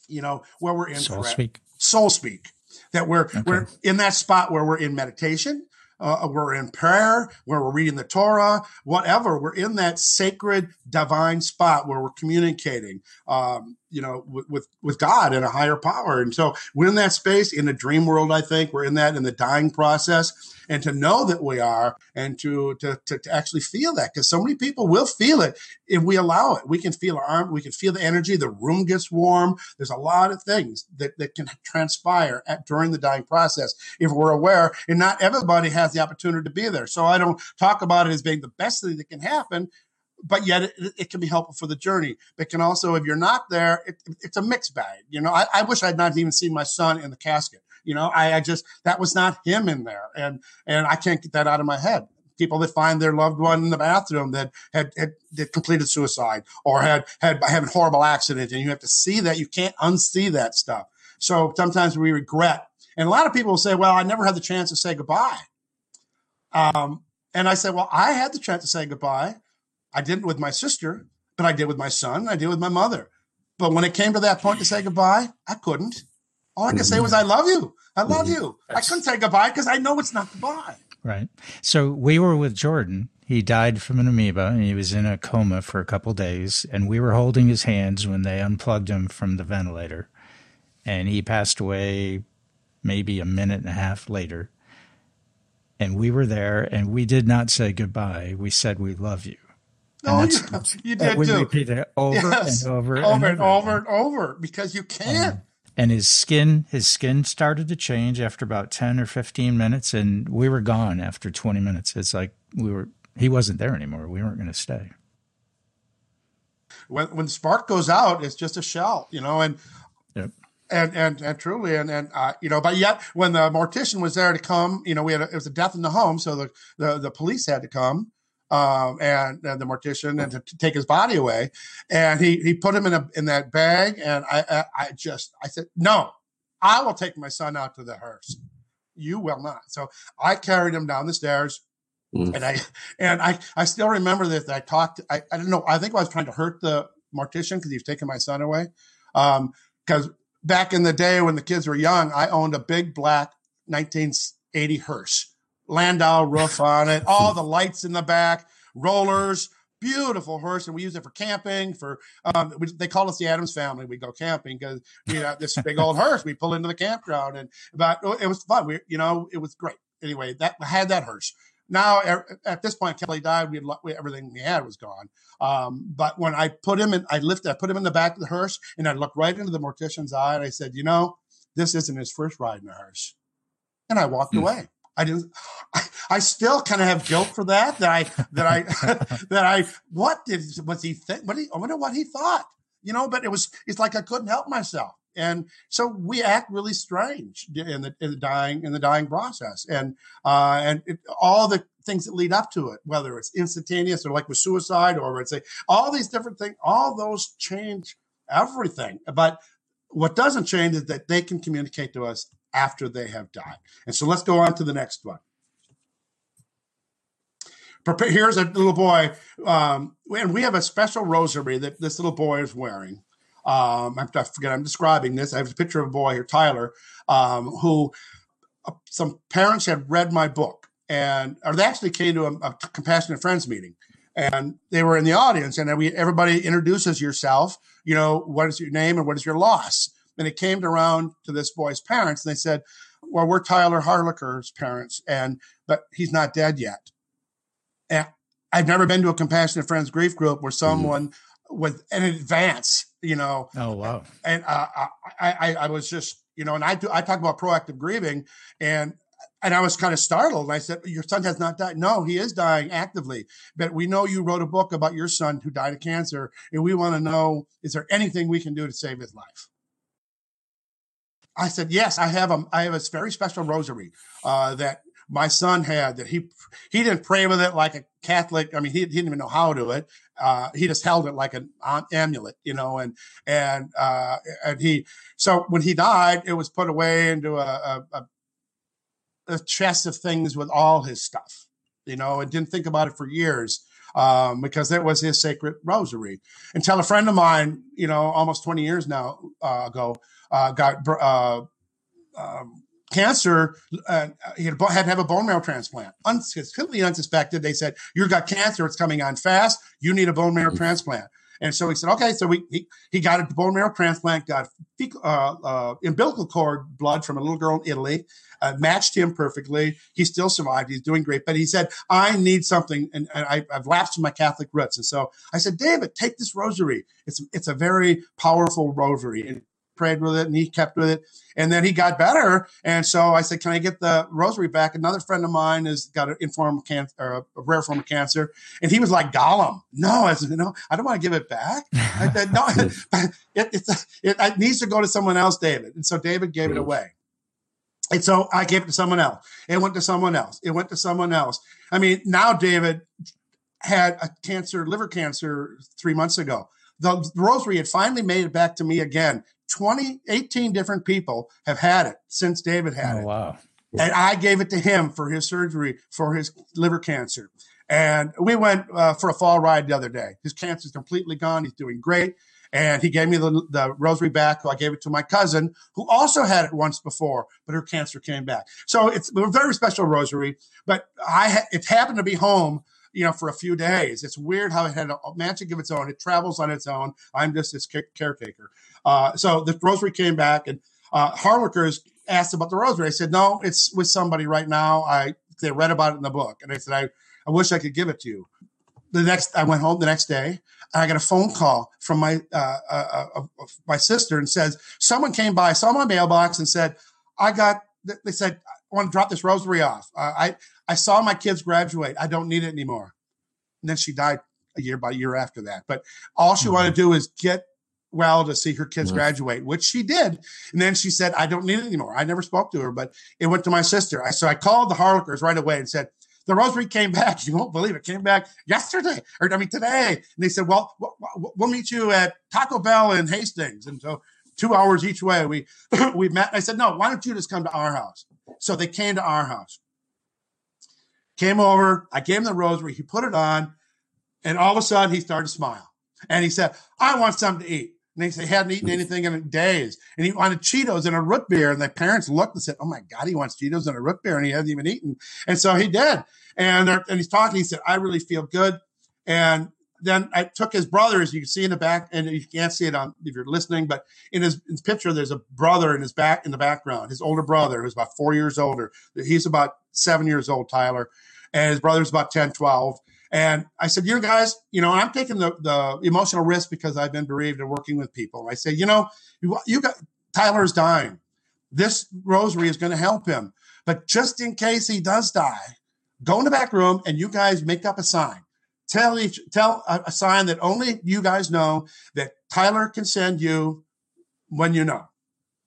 You know, where we're in soul speak. Soul speak. That we're okay. we're in that spot where we're in meditation, uh, we're in prayer, where we're reading the Torah, whatever. We're in that sacred, divine spot where we're communicating, um, you know, with, with, God and a higher power. And so we're in that space in the dream world. I think we're in that in the dying process and to know that we are and to, to, to, to actually feel that because so many people will feel it if we allow it. We can feel our arm, we can feel the energy, the room gets warm. There's a lot of things that, that can transpire at, during the dying process if we're aware and not everybody has the opportunity to be there. So I don't talk about it as being the best thing that can happen, but yet it, it, can be helpful for the journey. But can also, if you're not there, it, it's a mixed bag. You know, I, I, wish I'd not even seen my son in the casket. You know, I, I just that was not him in there, and and I can't get that out of my head people that find their loved one in the bathroom that had, had, completed suicide or had had having horrible accident and you have to see that you can't unsee that stuff so sometimes we regret and a lot of people will say well i never had the chance to say goodbye um, and i say well i had the chance to say goodbye i didn't with my sister but i did with my son i did with my mother but when it came to that point to say goodbye i couldn't all I could say was, I love you. I love you. I couldn't say goodbye because I know it's not goodbye. Right. So we were with Jordan. He died from an amoeba and he was in a coma for a couple days. And we were holding his hands when they unplugged him from the ventilator. And he passed away maybe a minute and a half later. And we were there and we did not say goodbye. We said, We love you. No, you, you did we too. repeated it over yes. and over, and over, and over, and over because you can't. Um, and his skin his skin started to change after about 10 or 15 minutes and we were gone after 20 minutes it's like we were he wasn't there anymore we weren't going to stay when when the spark goes out it's just a shell you know and yep. and and and truly and and uh, you know but yet when the mortician was there to come you know we had a, it was a death in the home so the the, the police had to come um, and, and, the mortician and to, to, take his body away. And he, he put him in a, in that bag. And I, I, I just, I said, no, I will take my son out to the hearse. You will not. So I carried him down the stairs. Mm. And I and I I still remember that I talked. I, I don't know. I think I was trying to hurt the mortician because he was taking my son away. Um, because um, back in the day when the kids were young, I owned a big black 1980 hearse Landau roof on it, all the lights in the back, rollers, beautiful horse, and we use it for camping. For um, we, they call us the Addams family. We go camping because you know this big old hearse. We pull into the campground, and but it was fun. We you know it was great. Anyway, that I had that hearse. Now at this point, Kelly died. We, had, we everything we had was gone. Um, but when I put him in, I lifted, I put him in the back of the hearse, and I looked right into the mortician's eye, and I said, "You know, this isn't his first ride in a hearse," and I walked mm. away. I didn't. I, I still kind of have guilt for that. That I that I that I what did was he think? What he, I wonder what he thought. You know, but it was it's like I couldn't help myself, and so we act really strange in the in the dying in the dying process, and uh, and it, all the things that lead up to it, whether it's instantaneous or like with suicide, or it's a, all these different things, all those change everything. But what doesn't change is that they can communicate to us after they have died. And so let's go on to the next one. Here's a little boy, um, and we have a special rosary that this little boy is wearing. Um, I forget I'm describing this. I have a picture of a boy here, Tyler, um, who uh, some parents had read my book, and or they actually came to a, a compassionate friends meeting, and they were in the audience, and we everybody introduces yourself. You know, what is your name and what is your loss? And it came around to this boy's parents, and they said, "Well, we're Tyler Harlicher's parents, and but he's not dead yet." And I've never been to a compassionate friends grief group where mm-hmm. someone mm-hmm. with an advance, you know. Oh wow! And uh, I, I, I was just, you know, and I do, I talk about proactive grieving, and and I was kind of startled. And I said, Your son has not died. No, he is dying actively. But we know you wrote a book about your son who died of cancer. And we want to know is there anything we can do to save his life? I said, yes, I have a, I have a very special rosary uh, that my son had that he he didn't pray with it like a Catholic. I mean, he, he didn't even know how to do it. Uh, he just held it like an amulet, you know, and and uh, and he so when he died, it was put away into a, a, a chest of things with all his stuff, you know, and didn't think about it for years. Um, because it was his sacred rosary. Until a friend of mine, you know, almost 20 years now uh, ago, uh, got uh, um, cancer. Uh, he had, had to have a bone marrow transplant. Un- completely unsuspected. They said, "You've got cancer. It's coming on fast. You need a bone marrow mm-hmm. transplant." And so he said, "Okay." So we he, he got a bone marrow transplant. Got uh, uh, umbilical cord blood from a little girl in Italy. Uh, matched him perfectly. He still survived. He's doing great. But he said, I need something. And, and I, have lapsed in my Catholic roots. And so I said, David, take this rosary. It's, it's a very powerful rosary. And prayed with it and he kept with it. And then he got better. And so I said, Can I get the rosary back? Another friend of mine has got an informed cancer, or a rare form of cancer. And he was like, Gollum. No, I said, No, I don't want to give it back. I said, No, it, it, it, needs to go to someone else, David. And so David gave it away. And so I gave it to someone else. It went to someone else. It went to someone else. I mean, now David had a cancer, liver cancer, three months ago. The rosary had finally made it back to me again. 20, 18 different people have had it since David had oh, it. Wow. And I gave it to him for his surgery for his liver cancer. And we went uh, for a fall ride the other day. His cancer is completely gone. He's doing great. And he gave me the, the rosary back. So I gave it to my cousin, who also had it once before, but her cancer came back. So it's a very special rosary. But I ha- it happened to be home you know, for a few days. It's weird how it had a magic of its own. It travels on its own. I'm just its caretaker. Uh, so the rosary came back, and uh, Harlickers asked about the rosary. I said, no, it's with somebody right now. I they read about it in the book, and I said, I, I wish I could give it to you. The next, I went home the next day, and I got a phone call from my uh, uh, uh my sister, and says someone came by, saw my mailbox, and said, I got. They said, I want to drop this rosary off. Uh, I I saw my kids graduate. I don't need it anymore. And then she died a year by year after that. But all she mm-hmm. wanted to do is get well to see her kids mm-hmm. graduate, which she did. And then she said, I don't need it anymore. I never spoke to her, but it went to my sister. I, so I called the Harlickers right away and said, the rosary came back. You won't believe it. Came back yesterday, or I mean today. And they said, "Well, we'll meet you at Taco Bell in Hastings." And so, two hours each way, we we met. I said, "No, why don't you just come to our house?" So they came to our house. Came over. I gave him the rosary. He put it on, and all of a sudden he started to smile. And he said, "I want something to eat." And they hadn't eaten anything in days. And he wanted Cheetos and a root beer. And the parents looked and said, Oh my God, he wants Cheetos and a root beer. And he hasn't even eaten. And so he did. And, and he's talking. He said, I really feel good. And then I took his brother, as you can see in the back, and you can't see it on if you're listening, but in his, his, picture, there's a brother in his back in the background, his older brother, who's about four years older. He's about seven years old, Tyler, and his brother's about 10, 12. And I said, you guys, you know, I'm taking the, the emotional risk because I've been bereaved and working with people. I say, you know, you, you got Tyler's dying. This rosary is going to help him. But just in case he does die, go in the back room and you guys make up a sign. Tell each tell a, a sign that only you guys know that Tyler can send you when you know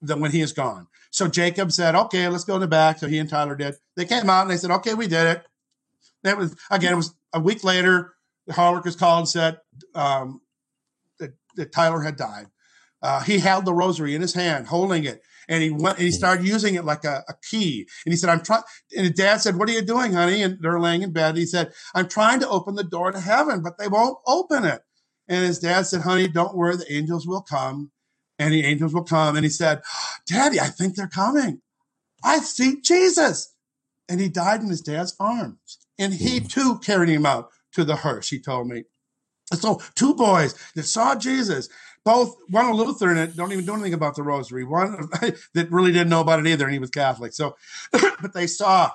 that when he is gone. So Jacob said, "Okay, let's go in the back." So he and Tyler did. They came out and they said, "Okay, we did it." That was again. It was a week later, the Harlockers called and said um, that, that, Tyler had died. Uh, he held the rosary in his hand, holding it, and he went and he started using it like a, a key. And he said, "I'm trying." And his dad said, "What are you doing, honey?" And they're laying in bed. He said, "I'm trying to open the door to heaven, but they won't open it." And his dad said, "Honey, don't worry. The angels will come." And the angels will come. And he said, Daddy, I think they're coming. I see Jesus. And he died in his dad's arms. And he mm. too carried him out to the hearse, he told me. So two boys that saw Jesus, both one a Lutheran that don't even know anything about the rosary, one that really didn't know about it either, and he was Catholic. So, but they saw.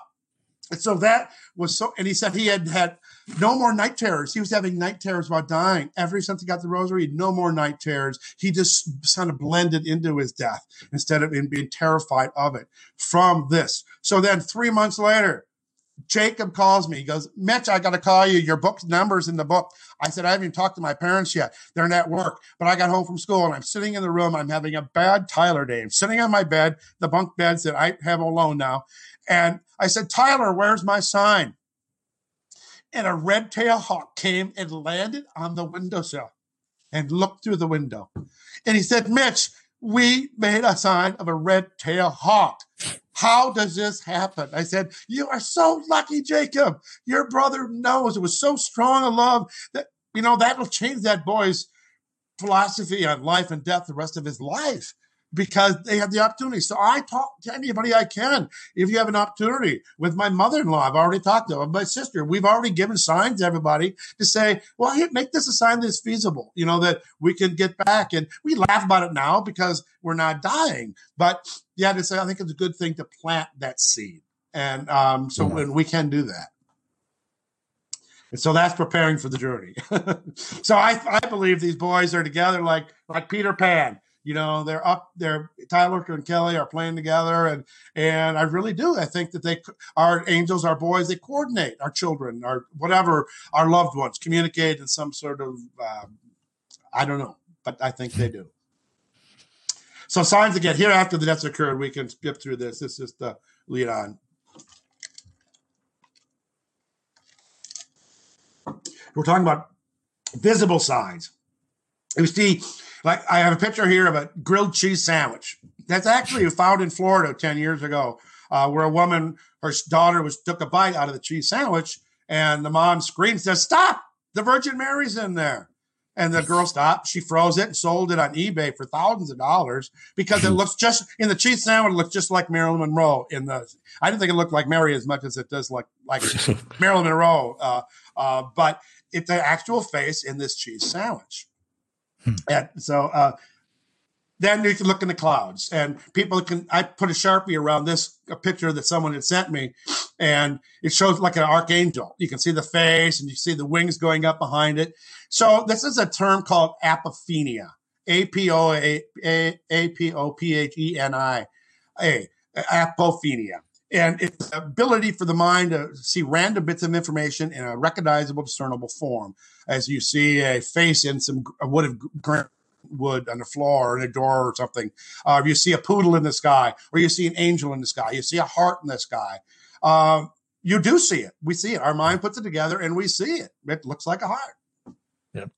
And so that was so, and he said he had had no more night terrors. He was having night terrors about dying. Ever since he got the rosary, no more night terrors. He just kind of blended into his death instead of being terrified of it from this. So then three months later, Jacob calls me. He goes, Mitch, I got to call you. Your book numbers in the book. I said, I haven't even talked to my parents yet. They're at work. But I got home from school and I'm sitting in the room. I'm having a bad Tyler day. I'm sitting on my bed, the bunk beds that I have alone now. And I said, Tyler, where's my sign? And a red tail hawk came and landed on the windowsill and looked through the window. And he said, Mitch, we made a sign of a red tail hawk. How does this happen? I said, You are so lucky, Jacob. Your brother knows it was so strong a love that, you know, that'll change that boy's philosophy on life and death the rest of his life because they have the opportunity. So I talk to anybody I can. If you have an opportunity with my mother-in-law, I've already talked to her, my sister, we've already given signs to everybody to say, well, here, make this a sign that's feasible, you know, that we can get back. And we laugh about it now because we're not dying. But yeah, to say, I think it's a good thing to plant that seed. And um, so when we can do that. And so that's preparing for the journey. so I, I believe these boys are together like like Peter Pan you know they're up there tyler and kelly are playing together and and i really do. I think that they our angels our boys they coordinate our children our whatever our loved ones communicate in some sort of um, i don't know but i think they do. So signs again here after the deaths occurred we can skip through this. This is the lead on we're talking about visible signs. You see like I have a picture here of a grilled cheese sandwich. That's actually found in Florida 10 years ago, uh, where a woman, her daughter was took a bite out of the cheese sandwich, and the mom screams, says, Stop! The Virgin Mary's in there. And the girl stopped. She froze it and sold it on eBay for thousands of dollars because it looks just in the cheese sandwich. It looks just like Marilyn Monroe. In the, I didn't think it looked like Mary as much as it does like like Marilyn Monroe. Uh, uh, but it's the actual face in this cheese sandwich. Hmm. And so uh, then you can look in the clouds and people can, I put a Sharpie around this a picture that someone had sent me and it shows like an archangel. You can see the face and you see the wings going up behind it. So this is a term called apophenia. A P O A A P O P H E N I A apophenia and it's the ability for the mind to see random bits of information in a recognizable, discernible form. As you see a face in some wood of wood on the floor or in a door or something, uh, you see a poodle in the sky, or you see an angel in the sky, you see a heart in the sky. Uh, you do see it. We see it. Our mind puts it together, and we see it. It looks like a heart. Yep.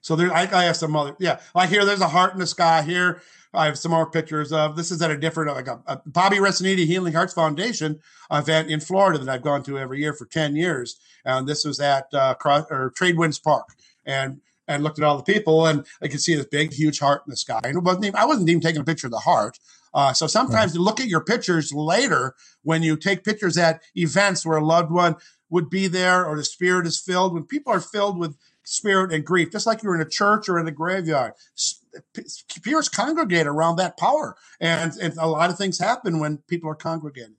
So there, I, I have some other. Yeah, I hear there's a heart in the sky. Here, I have some more pictures of this is at a different like a, a Bobby Resiniti Healing Hearts Foundation event in Florida that I've gone to every year for 10 years. And this was at uh, Cross, or Trade Winds Park. And and looked at all the people, and I could see this big, huge heart in the sky. And it wasn't even, I wasn't even taking a picture of the heart. Uh, so sometimes right. you look at your pictures later when you take pictures at events where a loved one would be there or the spirit is filled. When people are filled with spirit and grief, just like you're in a church or in a graveyard, peers congregate around that power, and, and a lot of things happen when people are congregating.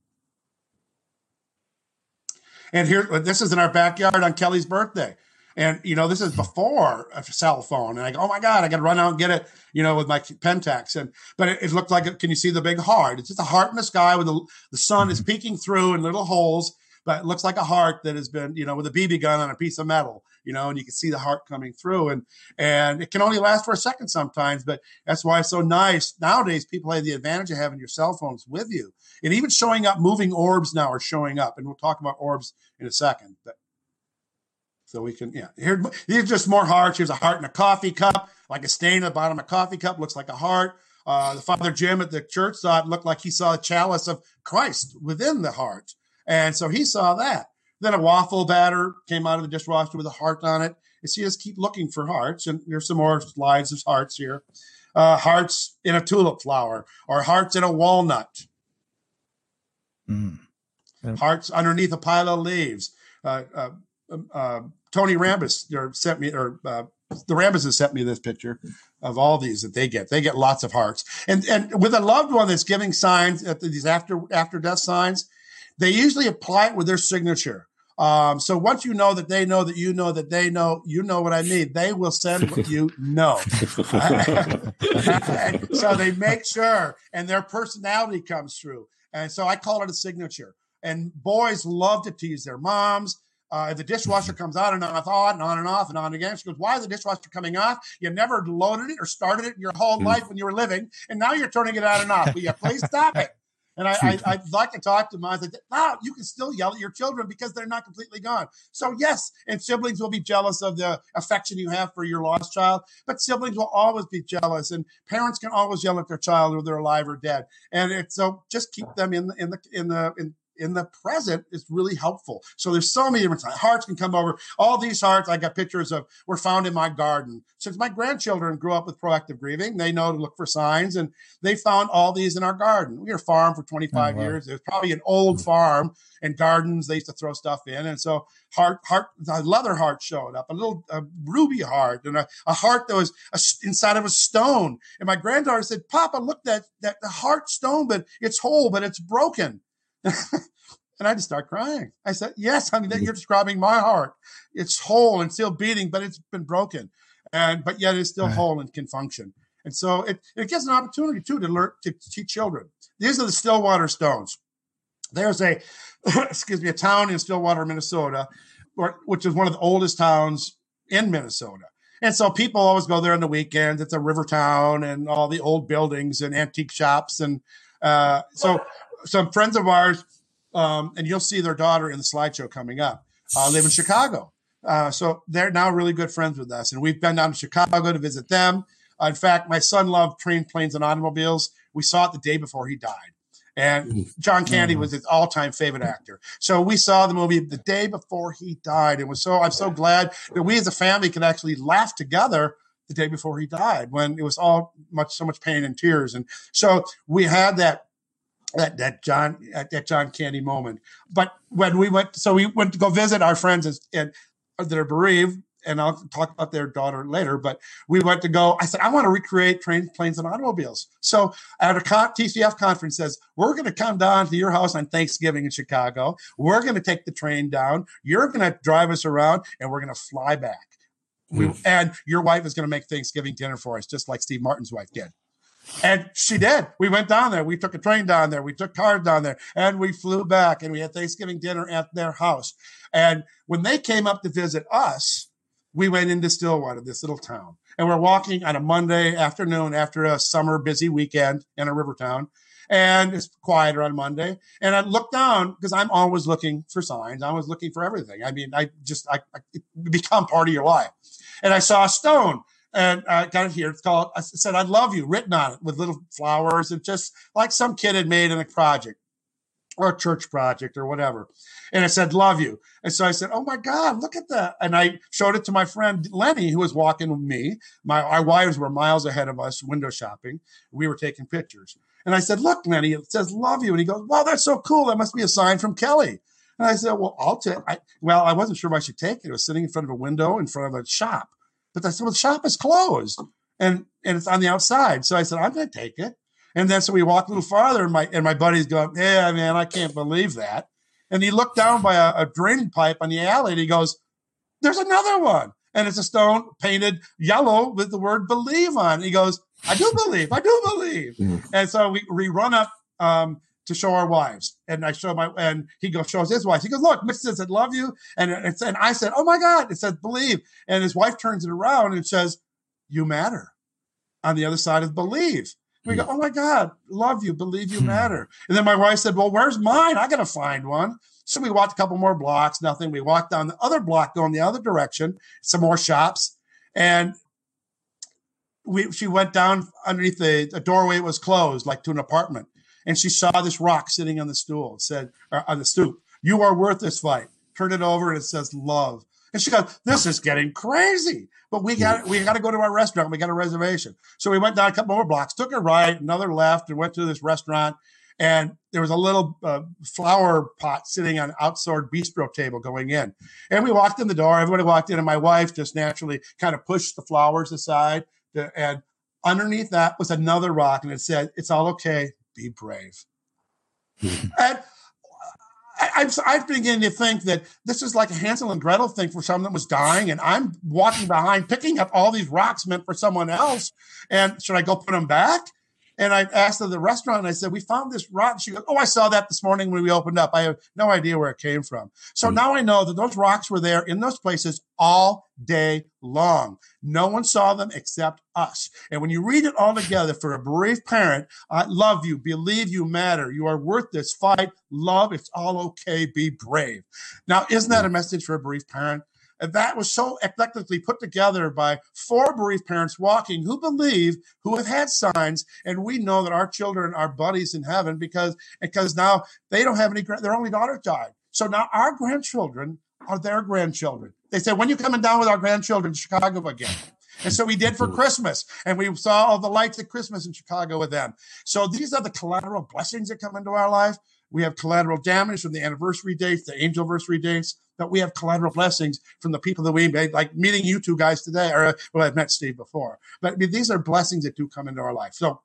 And here, this is in our backyard on Kelly's birthday. And, you know, this is before a cell phone. And I go, oh my God, I got to run out and get it, you know, with my Pentax. And, but it, it looked like, can you see the big heart? It's just a heart in the sky with the, the sun mm-hmm. is peeking through in little holes, but it looks like a heart that has been, you know, with a BB gun on a piece of metal, you know, and you can see the heart coming through. And, and it can only last for a second sometimes, but that's why it's so nice. Nowadays, people have the advantage of having your cell phones with you. And even showing up, moving orbs now are showing up. And we'll talk about orbs in a second. But so we can, yeah. Here, here's just more hearts. Here's a heart in a coffee cup, like a stain at the bottom of a coffee cup, looks like a heart. Uh, the Father Jim at the church thought it looked like he saw a chalice of Christ within the heart. And so he saw that. Then a waffle batter came out of the dishwasher with a heart on it. You see us keep looking for hearts. And there's some more slides of hearts here. Uh, hearts in a tulip flower or hearts in a walnut. Mm. Hearts underneath a pile of leaves. Uh, uh, um, uh Tony Rambis or sent me, or uh, the Rambises sent me this picture of all these that they get. They get lots of hearts, and and with a loved one that's giving signs these after after death signs, they usually apply it with their signature. Um, so once you know that they know that you know that they know you know what I mean, they will send what you know. so they make sure, and their personality comes through. And so I call it a signature. And boys love to tease their moms uh, the dishwasher comes on and off, on and on and off and on again. She goes, "Why is the dishwasher coming off? You never loaded it or started it in your whole mm. life when you were living, and now you're turning it on and off. Will you please stop it?" And I, I, I'd like to talk to them. I was like, "No, you can still yell at your children because they're not completely gone." So yes, and siblings will be jealous of the affection you have for your lost child, but siblings will always be jealous, and parents can always yell at their child whether they're alive or dead. And it's so just keep them in the in the in the in in the present is really helpful. So there's so many different hearts can come over. All these hearts I got pictures of were found in my garden. Since my grandchildren grew up with proactive grieving, they know to look for signs and they found all these in our garden. We were a farm for 25 oh, wow. years. It was probably an old hmm. farm and gardens. They used to throw stuff in. And so heart, heart, a leather heart showed up, a little a ruby heart and a, a heart that was a, inside of a stone. And my granddaughter said, Papa, look that, that the heart stone, but it's whole, but it's broken. and I just start crying. I said, Yes, honey, that you're describing my heart. It's whole and still beating, but it's been broken. And but yet it's still right. whole and can function. And so it, it gives an opportunity too to learn to teach children. These are the Stillwater Stones. There's a excuse me, a town in Stillwater, Minnesota, which is one of the oldest towns in Minnesota. And so people always go there on the weekends. It's a river town and all the old buildings and antique shops. And uh, so some friends of ours, um, and you'll see their daughter in the slideshow coming up, uh, live in Chicago. Uh, so they're now really good friends with us. And we've been down to Chicago to visit them. Uh, in fact, my son loved train, planes, and automobiles. We saw it the day before he died. And mm-hmm. John Candy mm-hmm. was his all-time favorite actor. So we saw the movie the day before he died. And was so I'm so glad that we as a family could actually laugh together the day before he died when it was all much so much pain and tears. And so we had that that that John that John Candy moment. But when we went, so we went to go visit our friends and, are bereaved, and I'll talk about their daughter later. But we went to go. I said I want to recreate trains, planes, and automobiles. So at a TCF conference says we're going to come down to your house on Thanksgiving in Chicago. We're going to take the train down. You're going to drive us around, and we're going to fly back. We, hmm. and your wife is going to make Thanksgiving dinner for us, just like Steve Martin's wife did. And she did. We went down there. We took a train down there. We took cars down there and we flew back and we had Thanksgiving dinner at their house. And when they came up to visit us, we went into Stillwater, this little town. And we're walking on a Monday afternoon after a summer busy weekend in a river town. And it's quieter on Monday. And I looked down because I'm always looking for signs. I was looking for everything. I mean, I just, I, I become part of your life. And I saw a stone and I got it here. It's called, I said, I love you, written on it with little flowers and just like some kid had made in a project. or a church project or whatever. And I said, love you. And so I said, oh my God, look at that. And I showed it to my friend Lenny, who was walking with me. My, our wives were miles ahead of us window shopping. We were taking pictures. And I said, look, Lenny, it says love you. And he goes, wow, that's so cool. That must be a sign from Kelly. And I said, well, I'll take, well, I wasn't sure if I should take it. It was sitting in front of a window in front of a shop. But I said, well, the shop is closed and, and it's on the outside. So I said, I'm going to take it. And then so we walked a little farther, and my and my buddy's going, "Yeah, man, I can't believe that." And he looked down by a, a draining pipe on the alley, and he goes, "There's another one." And it's a stone painted yellow with the word believe on. And he goes, I do believe, I do believe. Mm. And so we, we run up um, to show our wives. And I show my, and he goes, shows his wife. He goes, look, Mrs. says, I love you. And, it's, and I said, oh my God, it said believe. And his wife turns it around and says, you matter on the other side of believe. We go, oh my God, love you, believe you hmm. matter. And then my wife said, well, where's mine? I got to find one. So we walked a couple more blocks, nothing. We walked down the other block, going the other direction, some more shops. And we, she went down underneath the, the doorway It was closed, like to an apartment. And she saw this rock sitting on the stool. Said, on the stoop, you are worth this fight. Turn it over and it says love. And she goes, "This is getting crazy." But we got we got to go to our restaurant. We got a reservation, so we went down a couple more blocks, took a right, another left, and went to this restaurant. And there was a little uh, flower pot sitting on outside bistro table going in. And we walked in the door. Everybody walked in, and my wife just naturally kind of pushed the flowers aside. To, and underneath that was another rock, and it said, "It's all okay. Be brave." Hmm. and I, I've, beginning to think that this is like a Hansel and Gretel thing for someone that was dying, and I'm walking behind, picking up all these rocks meant for someone else. And should I go put them back? And I asked her the restaurant, and I said, "We found this rock." She goes, "Oh, I saw that this morning when we opened up. I have no idea where it came from." So mm-hmm. now I know that those rocks were there in those places all day long. No one saw them except us. And when you read it all together for a bereaved parent, I love you, believe you matter, you are worth this fight, love, it's all okay, be brave. Now, isn't that a message for a bereaved parent? And that was so eclectically put together by four bereaved parents walking who believe, who have had signs, and we know that our children are buddies in heaven because because now they don't have any. Their only daughter died, so now our grandchildren are their grandchildren. They said, "When you coming down with our grandchildren to Chicago again?" And so we did for Christmas, and we saw all the lights at Christmas in Chicago with them. So these are the collateral blessings that come into our life. We have collateral damage from the anniversary dates, the angel anniversary dates, but we have collateral blessings from the people that we made, like meeting you two guys today, or well, I've met Steve before. But I mean, these are blessings that do come into our life. So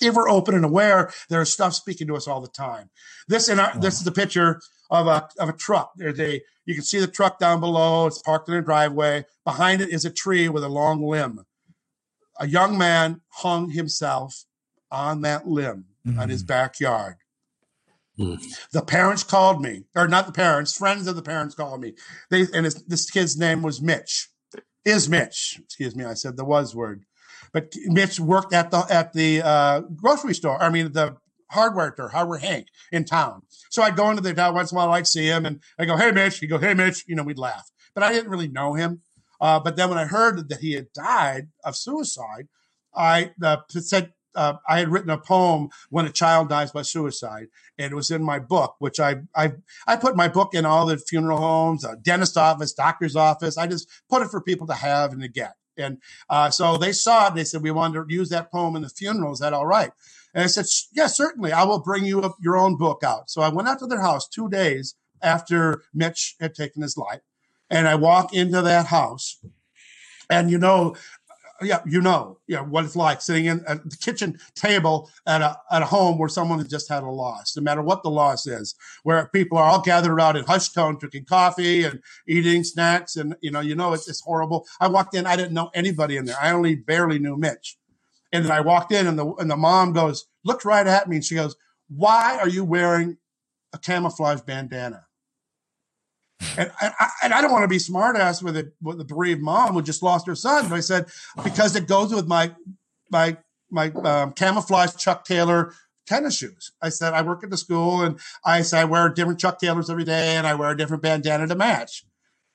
if we're open and aware, there's stuff speaking to us all the time. This in our, this is a picture of a of a truck. There's a you can see the truck down below. It's parked in a driveway. Behind it is a tree with a long limb. A young man hung himself on that limb mm-hmm. on his mm-hmm. backyard. The parents called me, or not the parents, friends of the parents called me. They and this kid's name was Mitch. Is Mitch? Excuse me, I said the was word. But Mitch worked at the at the uh, grocery store. I mean the hardware store, Hardware Hank in town. So I'd go into the town once in a while. I'd see him, and I go, "Hey, Mitch." He go, "Hey, Mitch." You know, we'd laugh. But I didn't really know him. Uh, but then when I heard that he had died of suicide, I uh, said uh, I had written a poem when a child dies by suicide, and it was in my book, which I I I put my book in all the funeral homes, dentist office, doctor's office. I just put it for people to have and to get. And uh, so they saw it. They said we wanted to use that poem in the funeral. Is that all right? And I said, yes, yeah, certainly. I will bring you a, your own book out. So I went out to their house two days after Mitch had taken his life, and I walk into that house, and you know, yeah, you know, yeah, what it's like sitting in at the kitchen table at a at a home where someone has just had a loss, no matter what the loss is, where people are all gathered around in hushed tone, drinking coffee and eating snacks, and you know, you know, it's, it's horrible. I walked in, I didn't know anybody in there. I only barely knew Mitch, and then I walked in, and the and the mom goes, looked right at me, and she goes, "Why are you wearing a camouflage bandana?" And, and, I, and I don't want to be smartass with it with the bereaved mom who just lost her son. But I said because it goes with my my my um, camouflage Chuck Taylor tennis shoes. I said I work at the school and I said I wear different Chuck Taylors every day and I wear a different bandana to match.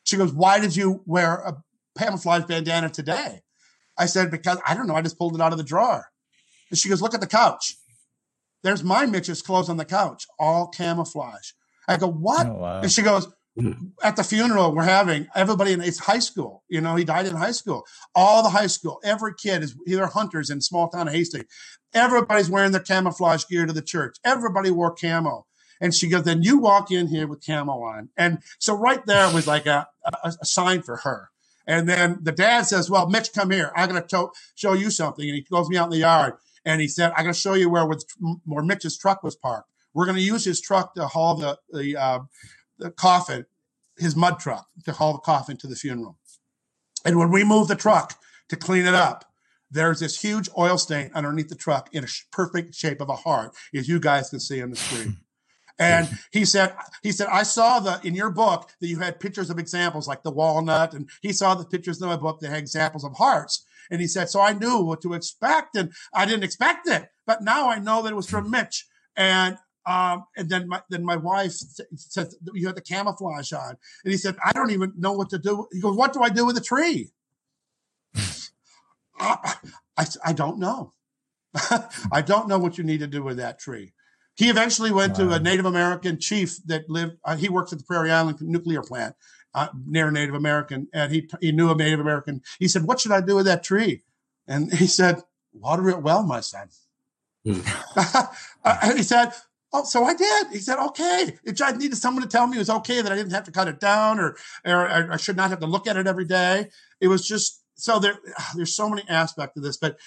She goes, "Why did you wear a camouflage bandana today?" I said because I don't know. I just pulled it out of the drawer. And she goes, "Look at the couch." there's my Mitch's clothes on the couch, all camouflage. I go, what? Oh, wow. And she goes, at the funeral we're having, everybody in it's high school. You know, he died in high school. All the high school, every kid is either hunters in small town Hastings. Everybody's wearing their camouflage gear to the church. Everybody wore camo. And she goes, then you walk in here with camo on. And so right there was like a, a, a sign for her. And then the dad says, well, Mitch, come here. I'm going to show you something. And he goes me out in the yard. And he said, I'm going to show you where, where Mitch's truck was parked. We're going to use his truck to haul the, the, uh, the coffin, his mud truck, to haul the coffin to the funeral. And when we move the truck to clean it up, there's this huge oil stain underneath the truck in a perfect shape of a heart, as you guys can see on the screen. And he said, he said, I saw the in your book that you had pictures of examples like the walnut, and he saw the pictures in my book that had examples of hearts. And he said, so I knew what to expect, and I didn't expect it, but now I know that it was from Mitch. And um, and then my then my wife said, "You had the camouflage on," and he said, "I don't even know what to do." He goes, "What do I do with the tree?" I, I, I don't know. I don't know what you need to do with that tree. He eventually went wow. to a Native American chief that lived. Uh, he works at the Prairie Island nuclear plant uh, near Native American, and he he knew a Native American. He said, "What should I do with that tree?" And he said, "Water it well, my son." Mm. he said, Oh, so I did. He said, okay. It, I needed someone to tell me it was okay that I didn't have to cut it down or, or I should not have to look at it every day. It was just so there. Ah, there's so many aspects of this, but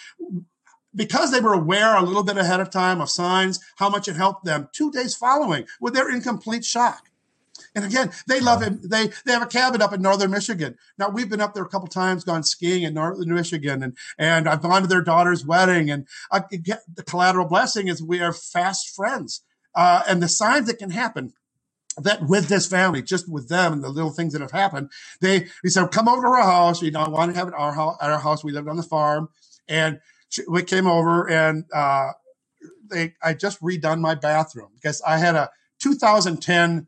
because they were aware a little bit ahead of time of signs, how much it helped them two days following with their incomplete shock. And again, they love him. They they have a cabin up in northern Michigan. Now we've been up there a couple times, gone skiing in northern Michigan, and and I've gone to their daughter's wedding. And I the collateral blessing is we are fast friends, uh, and the signs that can happen that with this family, just with them and the little things that have happened, they he said, "Come over to our house. You know, I want to have it our house. At our house, we lived on the farm, and." we came over and uh, they I just redone my bathroom because I had a 2010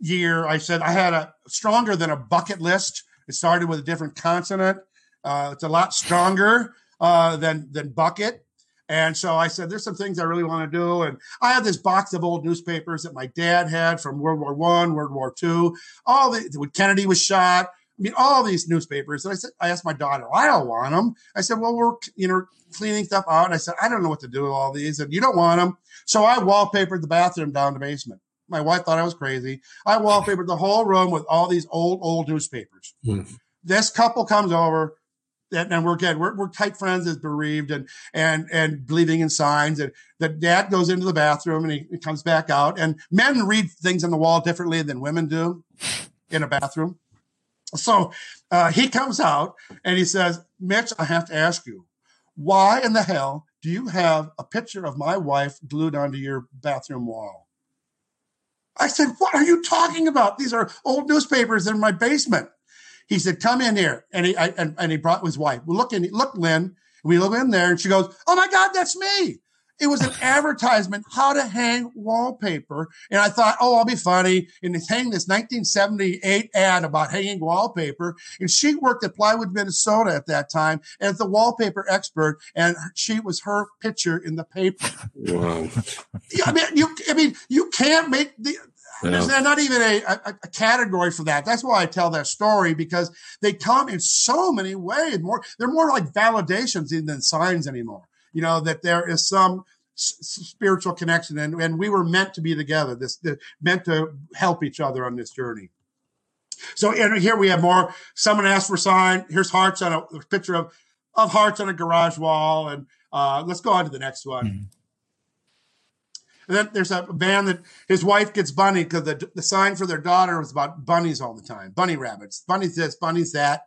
year. I said I had a stronger than a bucket list. It started with a different consonant. Uh, it's a lot stronger uh, than than bucket. And so I said, there's some things I really want to do. And I had this box of old newspapers that my dad had from World War One, World War Two, all the when Kennedy was shot, I mean, all these newspapers. And I said, I asked my daughter, I don't want them. I said, well, we're, you know, cleaning stuff out. And I said, I don't know what to do with all these. And you don't want them. So I wallpapered the bathroom down the basement. My wife thought I was crazy. I wallpapered the whole room with all these old, old newspapers. Mm. This couple comes over and, we're again, we're, we're tight friends as bereaved and, and, and believing in signs. And the dad goes into the bathroom and he, he comes back out and men read things on the wall differently than women do in a bathroom. So uh, he comes out and he says, Mitch, I have to ask you, why in the hell do you have a picture of my wife glued onto your bathroom wall? I said, What are you talking about? These are old newspapers in my basement. He said, Come in here. And he, I, and, and, he brought his wife. We look in, look, Lynn. We look in there and she goes, Oh my God, that's me. It was an advertisement how to hang wallpaper. And I thought, oh, I'll be funny. And hang this 1978 ad about hanging wallpaper. And she worked at Plywood, Minnesota at that time as the wallpaper expert. And she was her picture in the paper. Wow. I mean, you, I mean, you can't make the, There's not even a, a, a, category for that. That's why I tell that story because they come in so many ways. More, they're more like validations than signs anymore you know, that there is some s- spiritual connection and, and we were meant to be together, this, this meant to help each other on this journey. So and here we have more. Someone asked for a sign. Here's hearts on a, a picture of, of hearts on a garage wall. And uh, let's go on to the next one. Mm-hmm. And then there's a man that his wife gets bunny because the, the sign for their daughter was about bunnies all the time, bunny rabbits, bunnies this, bunnies that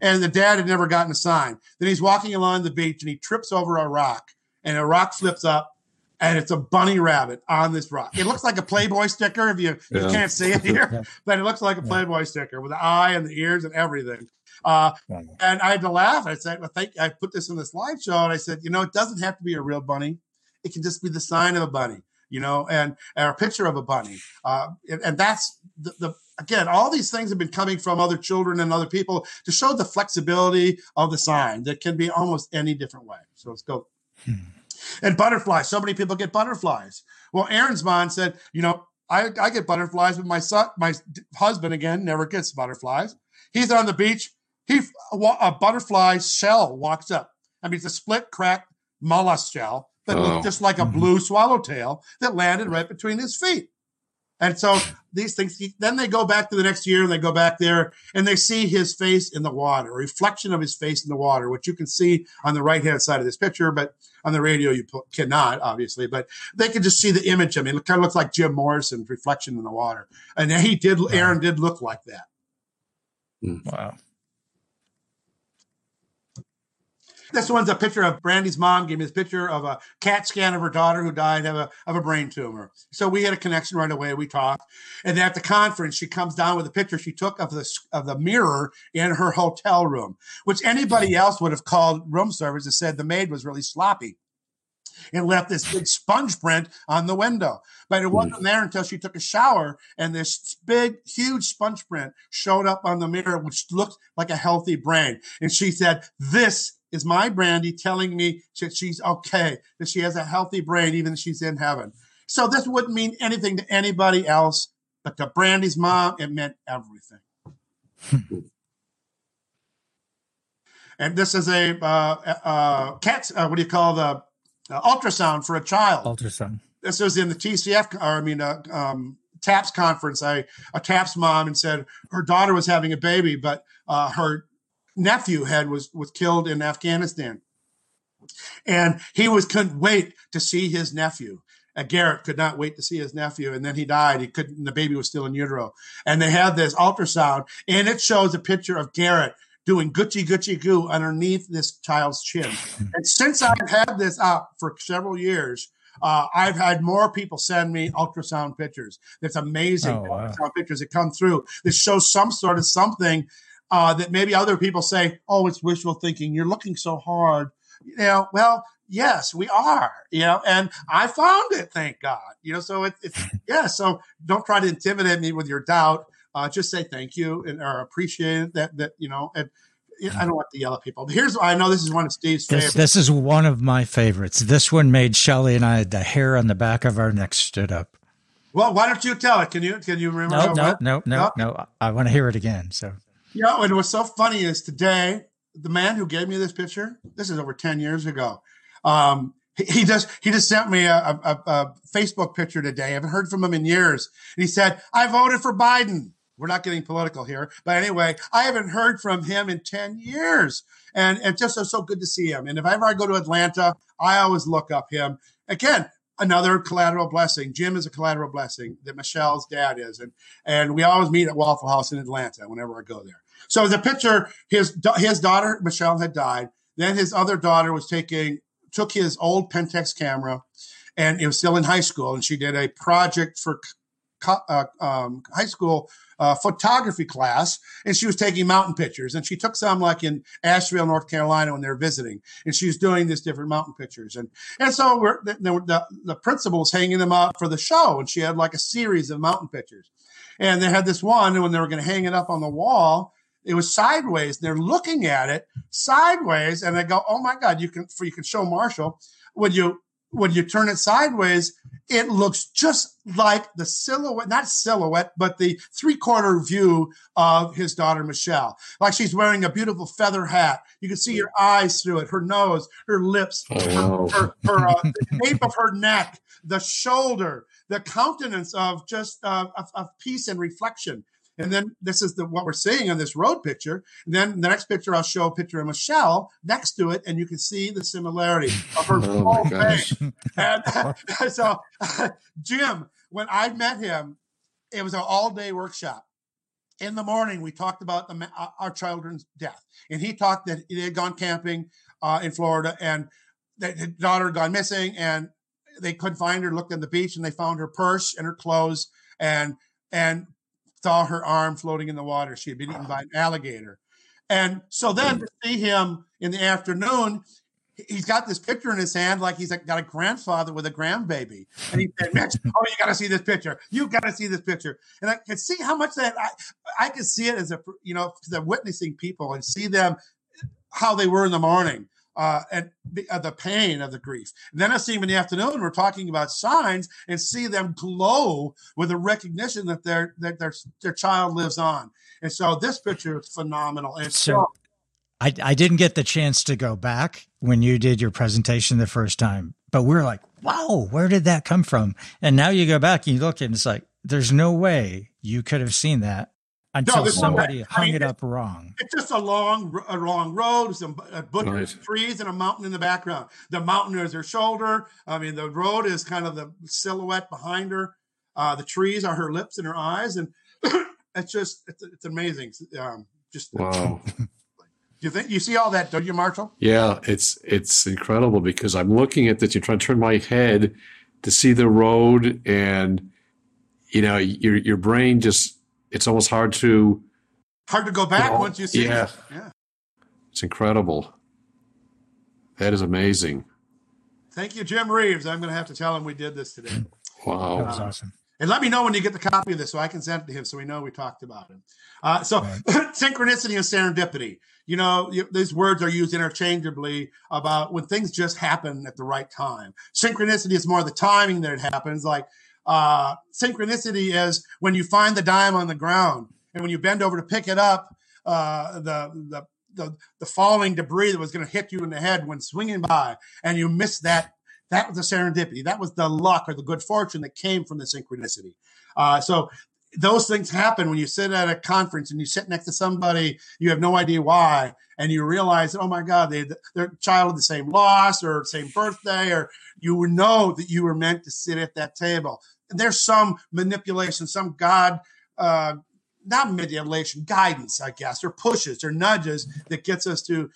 and the dad had never gotten a sign. Then he's walking along the beach and he trips over a rock, and a rock flips up, and it's a bunny rabbit on this rock. It looks like a Playboy sticker if you, yeah. you can't see it here, but it looks like a Playboy sticker with the eye and the ears and everything. Uh, and I had to laugh. I said, well, thank, I put this in this live show, and I said, you know, it doesn't have to be a real bunny. It can just be the sign of a bunny, you know, and, and a picture of a bunny. Uh, and, and that's the, the again, all these things have been coming from other children and other people to show the flexibility of the sign that can be almost any different way. So let's go. Hmm. And butterflies. So many people get butterflies. Well, Aaron's mom said, you know, I, I get butterflies, but my son, my husband again never gets butterflies. He's on the beach. He a butterfly shell walks up. I mean, it's a split crack mollusk shell that oh. looked just like a mm-hmm. blue swallowtail that landed right between his feet. And so these things, then they go back to the next year and they go back there and they see his face in the water, a reflection of his face in the water, which you can see on the right hand side of this picture, but on the radio you cannot, obviously. But they can just see the image. I mean, it kind of looks like Jim Morrison's reflection in the water. And he did, Aaron did look like that. Wow. This one's a picture of Brandy's mom gave me this picture of a CAT scan of her daughter who died of a, of a brain tumor. So we had a connection right away. We talked. And at the conference, she comes down with a picture she took of the, of the mirror in her hotel room, which anybody else would have called room service and said the maid was really sloppy and left this big sponge print on the window. But it wasn't there until she took a shower and this big, huge sponge print showed up on the mirror, which looked like a healthy brain. And she said, This is my Brandy telling me that she's okay, that she has a healthy brain, even if she's in heaven. So this wouldn't mean anything to anybody else, but to Brandy's mom, it meant everything. and this is a uh, uh, CAT, uh, what do you call the uh, ultrasound for a child? Ultrasound. This was in the TCF, or I mean, uh, um, TAPS conference. I a TAPS mom and said her daughter was having a baby, but uh, her nephew had was was killed in Afghanistan, and he was couldn't wait to see his nephew. Uh, Garrett could not wait to see his nephew, and then he died. He couldn't. The baby was still in utero, and they had this ultrasound, and it shows a picture of Garrett doing Gucci Gucci goo underneath this child's chin. And since I've had this up for several years, uh, I've had more people send me ultrasound pictures. It's amazing oh, wow. ultrasound pictures that come through that show some sort of something uh, that maybe other people say, "Oh, it's wishful thinking. You're looking so hard." You know, well, yes, we are. You know, and I found it. Thank God. You know, so it, it's yeah. So don't try to intimidate me with your doubt. Uh, just say thank you and or appreciate it that. That you know, and I don't want to yell at people. But here's I know this is one of Steve's this, favorites. This is one of my favorites. This one made Shelly and I the hair on the back of our neck stood up. Well, why don't you tell it? Can you can you remember? No, no, no, no, no. I want to hear it again. So know, and what's so funny is today, the man who gave me this picture, this is over 10 years ago. Um, he, just he just sent me a, a, a, Facebook picture today. I haven't heard from him in years. And he said, I voted for Biden. We're not getting political here. But anyway, I haven't heard from him in 10 years. And it just was so good to see him. And if ever I go to Atlanta, I always look up him. Again, another collateral blessing. Jim is a collateral blessing that Michelle's dad is. And, and we always meet at Waffle House in Atlanta whenever I go there. So the picture, his his daughter Michelle had died. Then his other daughter was taking took his old Pentax camera, and it was still in high school, and she did a project for uh, um, high school uh, photography class, and she was taking mountain pictures. And she took some like in Asheville, North Carolina, when they were visiting, and she was doing these different mountain pictures. And and so we're, the, the, the principal was hanging them up for the show, and she had like a series of mountain pictures. And they had this one, and when they were going to hang it up on the wall, it was sideways. They're looking at it sideways, and they go, "Oh my God!" You can you can show Marshall when you when you turn it sideways, it looks just like the silhouette, not silhouette, but the three quarter view of his daughter Michelle. Like she's wearing a beautiful feather hat. You can see her eyes through it, her nose, her lips, oh, her, her, her uh, the shape of her neck, the shoulder, the countenance of just uh, of, of peace and reflection. And then this is the what we're seeing on this road picture. And then the next picture, I'll show a picture of Michelle next to it, and you can see the similarity of her oh whole face. And so, Jim, when I met him, it was an all-day workshop. In the morning, we talked about the, uh, our children's death, and he talked that they had gone camping uh, in Florida, and that his daughter had gone missing, and they couldn't find her. Looked on the beach, and they found her purse and her clothes, and and saw her arm floating in the water. She had been eaten by an alligator. And so then to see him in the afternoon, he's got this picture in his hand like he's got a grandfather with a grandbaby. And he said, Mitch, oh, you got to see this picture. You got to see this picture. And I can see how much that I, I can see it as a, you know, I'm witnessing people and see them how they were in the morning. Uh, and the, uh, the pain of the grief. And then I see them in the afternoon. We're talking about signs and see them glow with the recognition that their that their their child lives on. And so this picture is phenomenal. And so, I I didn't get the chance to go back when you did your presentation the first time, but we're like, wow, where did that come from? And now you go back and you look and it's like, there's no way you could have seen that until no, somebody hung I mean, it up wrong. It's just a long, a long road, some uh, bushes, nice. trees, and a mountain in the background. The mountain is her shoulder. I mean, the road is kind of the silhouette behind her. Uh, the trees are her lips and her eyes, and it's just it's, it's amazing. Um, just wow. you think you see all that, don't you, Marshall? Yeah, it's it's incredible because I'm looking at this. You're trying to turn my head to see the road, and you know, your your brain just it's almost hard to hard to go back you know, once you see yeah. it. Yeah. It's incredible. That is amazing. Thank you, Jim Reeves. I'm going to have to tell him we did this today. Wow. That was awesome. And let me know when you get the copy of this so I can send it to him so we know we talked about him. Uh, so, right. synchronicity and serendipity. You know, you, these words are used interchangeably about when things just happen at the right time. Synchronicity is more the timing that it happens. Like, uh, synchronicity is when you find the dime on the ground and when you bend over to pick it up, uh, the, the, the, the falling debris that was going to hit you in the head when swinging by and you miss that that was the serendipity. That was the luck or the good fortune that came from the synchronicity. Uh, so those things happen when you sit at a conference and you sit next to somebody you have no idea why and you realize oh my god they, they're child of the same loss or same birthday or you would know that you were meant to sit at that table there's some manipulation, some God, uh, not manipulation, guidance, I guess, or pushes or nudges that gets us to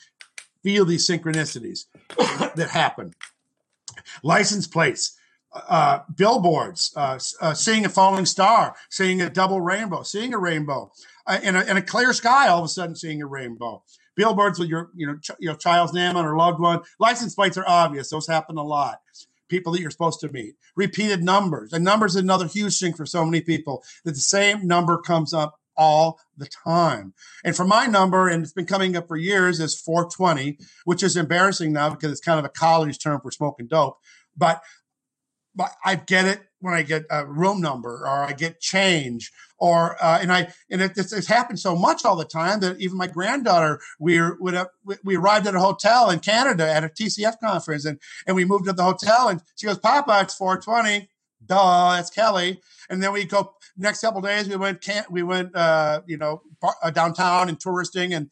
feel these synchronicities that happen. License plates, uh, billboards, uh, uh, seeing a falling star, seeing a double rainbow, seeing a rainbow, uh, in, a, in a clear sky, all of a sudden seeing a rainbow. Billboards with your, you know, ch- your child's name on or loved one. License plates are obvious; those happen a lot people that you're supposed to meet. Repeated numbers. And numbers is another huge thing for so many people that the same number comes up all the time. And for my number, and it's been coming up for years, is 420, which is embarrassing now because it's kind of a college term for smoking dope. But but I get it when I get a room number or I get change or uh, and I and it, it's, happened so much all the time that even my granddaughter we would we arrived at a hotel in Canada at a TCF conference and and we moved to the hotel and she goes Papa it's 420 duh that's Kelly. And then we go next couple days we went can we went uh, you know uh, downtown and touristing and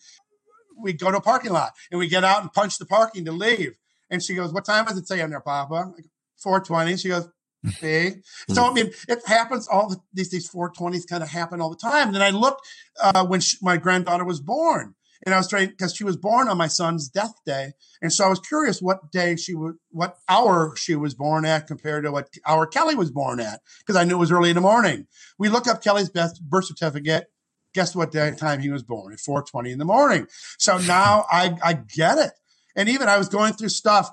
we go to a parking lot and we get out and punch the parking to leave. And she goes what time does it say on there Papa? 420 she goes See, so I mean, it happens all the, these these 420s kind of happen all the time. And then I looked uh, when she, my granddaughter was born, and I was trying because she was born on my son's death day, and so I was curious what day she would, what hour she was born at compared to what hour Kelly was born at, because I knew it was early in the morning. We look up Kelly's birth certificate. Guess what day time he was born at 4:20 in the morning. So now I I get it. And even I was going through stuff,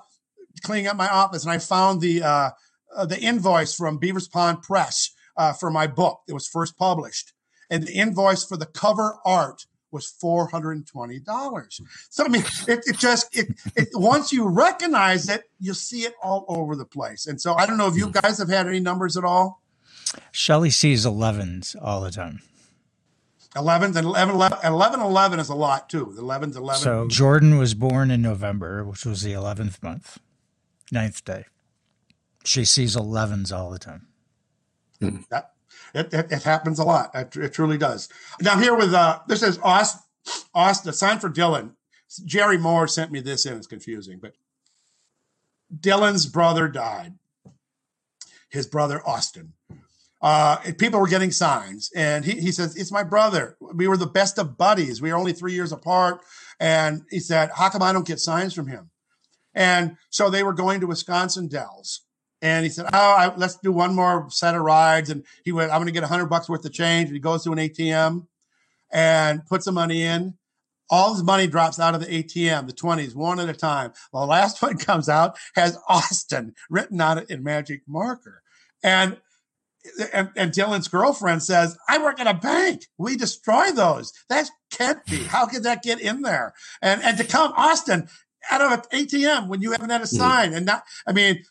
cleaning up my office, and I found the. Uh, uh, the invoice from Beavers Pond Press uh, for my book that was first published, and the invoice for the cover art was four hundred and twenty dollars. So I mean, it, it just it, it, once you recognize it, you see it all over the place. And so I don't know if you guys have had any numbers at all. Shelly sees 11s all the time. 11th and 11, 11, 11, 11 is a lot too. The 11th, 11. So Jordan was born in November, which was the 11th month, ninth day. She sees 11s all the time. Mm. That, it, it, it, happens a lot. It, it, truly does. Now here with uh, this is Austin, Austin, sign for Dylan. Jerry Moore sent me this in. It's confusing, but Dylan's brother died. His brother Austin. Uh, people were getting signs, and he, he says, "It's my brother. We were the best of buddies. We were only three years apart." And he said, "How come I don't get signs from him?" And so they were going to Wisconsin Dells, and he said, "Oh, I, let's do one more set of rides." And he went, "I'm going to get a hundred bucks worth of change." And he goes to an ATM and puts the money in. All his money drops out of the ATM, the twenties, one at a time. The last one comes out has Austin written on it in magic marker, and and, and Dylan's girlfriend says, "I work at a bank. We destroy those. That can't be. How could that get in there?" And and to come, Austin out of an ATM when you haven't had a mm-hmm. sign. And not, I mean,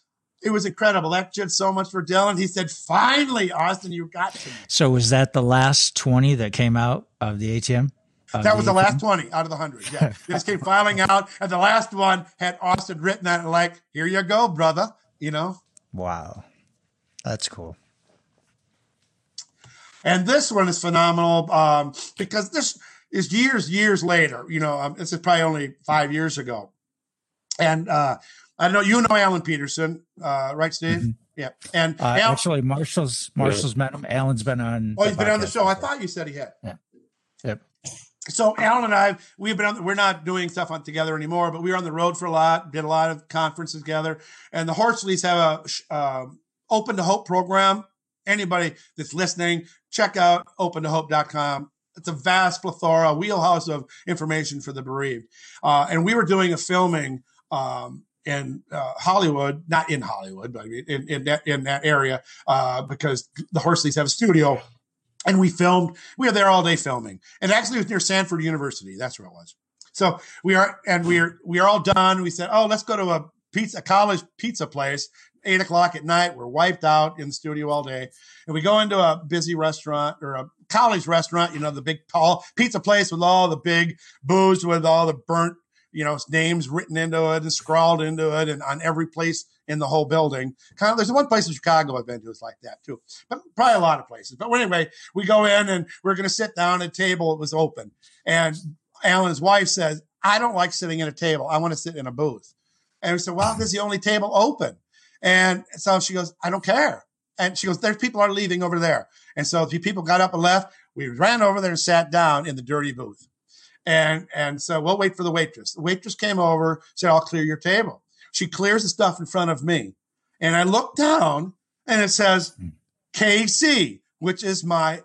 it was incredible. That did so much for Dylan. He said, finally, Austin, you got to me. So was that the last 20 that came out of the ATM? That was the last 20 out of the 100. Yeah. They just came filing out. And the last one had Austin written on it like, here you go, brother. You know? Wow. That's cool. And this one is phenomenal um, because this is years, years later. You know, um, this is probably only five years ago. And uh, I know you know Alan Peterson, uh, right, Steve? Mm-hmm. Yeah. And uh, Al- actually, Marshall's Marshall's met him. Alan's been on. Oh, he's been on the show. I thought you said he had. Yeah. Yep. So Alan and I, we've been on. We're not doing stuff on together anymore, but we were on the road for a lot. Did a lot of conferences together. And the Horsleys have a uh, Open to Hope program. Anybody that's listening, check out opentohope.com. It's a vast plethora, wheelhouse of information for the bereaved. Uh, and we were doing a filming um, in uh, Hollywood, not in Hollywood, but in, in that in that area, uh, because the Horsleys have a studio, and we filmed. We were there all day filming, and actually it was near Stanford University. That's where it was. So we are, and we are we are all done. We said, oh, let's go to a pizza, a college pizza place. Eight o'clock at night, we're wiped out in the studio all day, and we go into a busy restaurant or a college restaurant. You know, the big tall pizza place with all the big booze with all the burnt you know, names written into it and scrawled into it and on every place in the whole building. Kind of, there's one place in Chicago I've been to, it's like that too, but probably a lot of places. But anyway, we go in and we're going to sit down at a table. It was open. And Alan's wife says, I don't like sitting at a table. I want to sit in a booth. And we said, well, this is the only table open. And so she goes, I don't care. And she goes, there's people are leaving over there. And so the people got up and left. We ran over there and sat down in the dirty booth. And and so we'll wait for the waitress. The waitress came over, said, I'll clear your table. She clears the stuff in front of me. And I look down and it says hmm. KC, which is my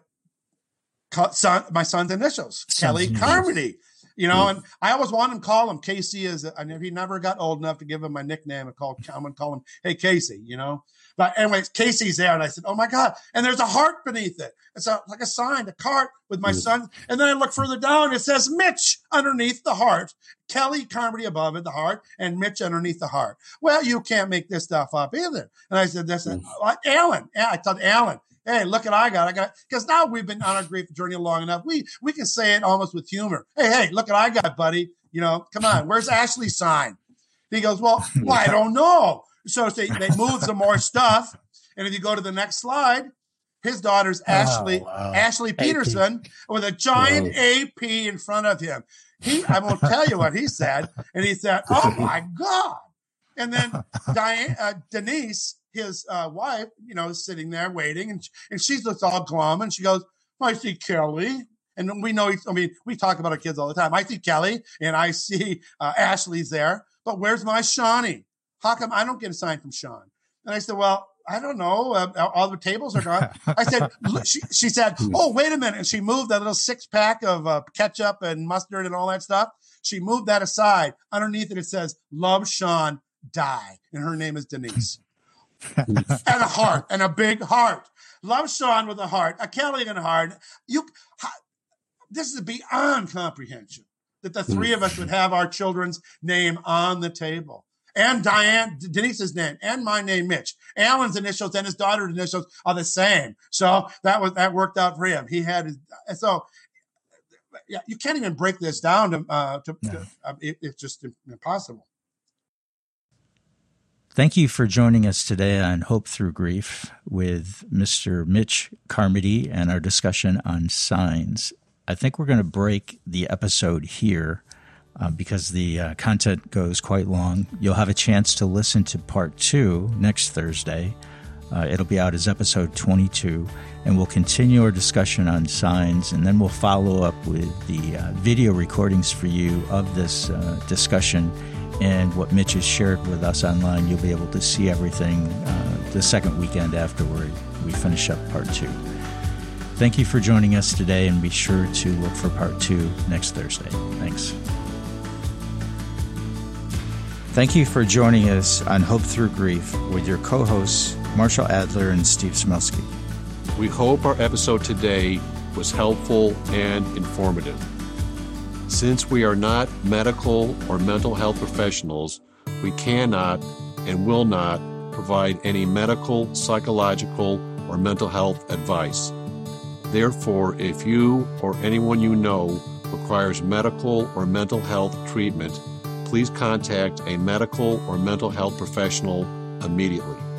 son, my son's initials, Kelly Carmody. You know, and I always wanted to call him Casey. Is I never, he never got old enough to give him my nickname. I call, I'm gonna call him, Hey Casey. You know, but anyways, Casey's there, and I said, "Oh my god!" And there's a heart beneath it. It's a, like a sign, a cart with my mm. son. And then I look further down, it says Mitch underneath the heart, Kelly Carmody above it, the heart, and Mitch underneath the heart. Well, you can't make this stuff up either. And I said, "That's mm. uh, Alan." I told Alan, hey, look at I got. I got because now we've been on our grief journey long enough. We we can say it almost with humor. Hey, hey, look at I got, buddy. You know, come on. Where's Ashley's sign? He goes, well, well I don't know. So they, they move some more stuff. And if you go to the next slide, his daughter's oh, Ashley wow. Ashley Peterson AP. with a giant Whoa. AP in front of him. He, I won't tell you what he said, and he said, "Oh my God!" And then Diane, uh, Denise, his uh, wife, you know, is sitting there waiting, and and she's just all glum, and she goes, "I see Kelly." And we know, I mean, we talk about our kids all the time. I see Kelly and I see uh, Ashley's there, but where's my Shawnee? How come I don't get a sign from Sean? And I said, well, I don't know. Uh, all the tables are gone. I said, she, she, said, oh, wait a minute. And she moved that little six pack of uh, ketchup and mustard and all that stuff. She moved that aside. Underneath it, it says, love Sean, die. And her name is Denise. and a heart and a big heart. Love Sean with a heart, a Kelly and a heart. You, this is beyond comprehension that the three of us would have our children's name on the table and Diane, Denise's name, and my name, Mitch. Alan's initials and his daughter's initials are the same. So that was that worked out for him. He had his, so yeah, you can't even break this down to, uh, to, no. to uh, it, it's just impossible. Thank you for joining us today on Hope Through Grief with Mr. Mitch Carmody and our discussion on signs. I think we're going to break the episode here uh, because the uh, content goes quite long. You'll have a chance to listen to part two next Thursday. Uh, it'll be out as episode 22, and we'll continue our discussion on signs, and then we'll follow up with the uh, video recordings for you of this uh, discussion and what Mitch has shared with us online. You'll be able to see everything uh, the second weekend afterward. We finish up part two. Thank you for joining us today, and be sure to look for part two next Thursday. Thanks. Thank you for joining us on Hope Through Grief with your co hosts, Marshall Adler and Steve Smelsky. We hope our episode today was helpful and informative. Since we are not medical or mental health professionals, we cannot and will not provide any medical, psychological, or mental health advice. Therefore, if you or anyone you know requires medical or mental health treatment, please contact a medical or mental health professional immediately.